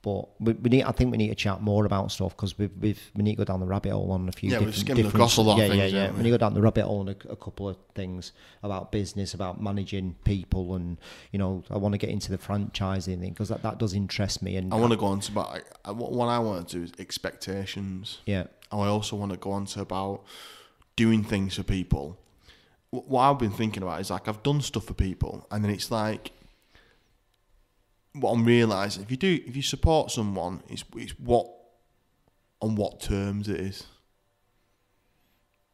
A: But we, we need. I think we need to chat more about stuff because we've, we've we need to go down the rabbit hole on a few.
B: Yeah, we've
A: different,
B: skimmed across a lot of
A: yeah,
B: things,
A: Yeah, yeah, We
B: we?
A: need to go down the rabbit hole on a, a couple of things about business, about managing people, and you know, I want to get into the franchising thing because that, that does interest me. And
B: I want to go on to about I- what what I want to do is expectations.
A: yeah,
B: And I also want to go on to about doing things for people. What I've been thinking about is like I've done stuff for people, and then it's like what I'm realizing if you do if you support someone, it's it's what on what terms it is.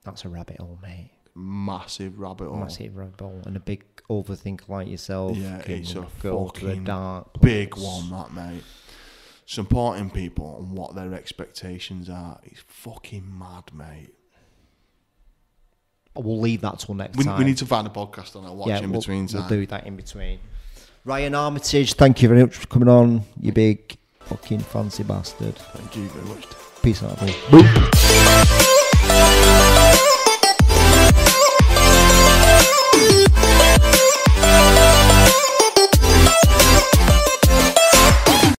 A: that's a rabbit hole, mate.
B: Massive rabbit hole.
A: Massive rabbit hole, and a big overthinker like yourself.
B: Yeah, it's a
A: go to the
B: fucking
A: dark
B: Big one, that mate. Supporting people and what their expectations are is fucking mad, mate.
A: We'll leave that till next
B: We,
A: time.
B: we need to find a podcast on it. Watch in
A: we'll,
B: between time.
A: We'll do that in between. Ryan Armitage, thank you very much for coming on, you big fucking fancy bastard.
B: Thank you very much.
A: Peace out, boy.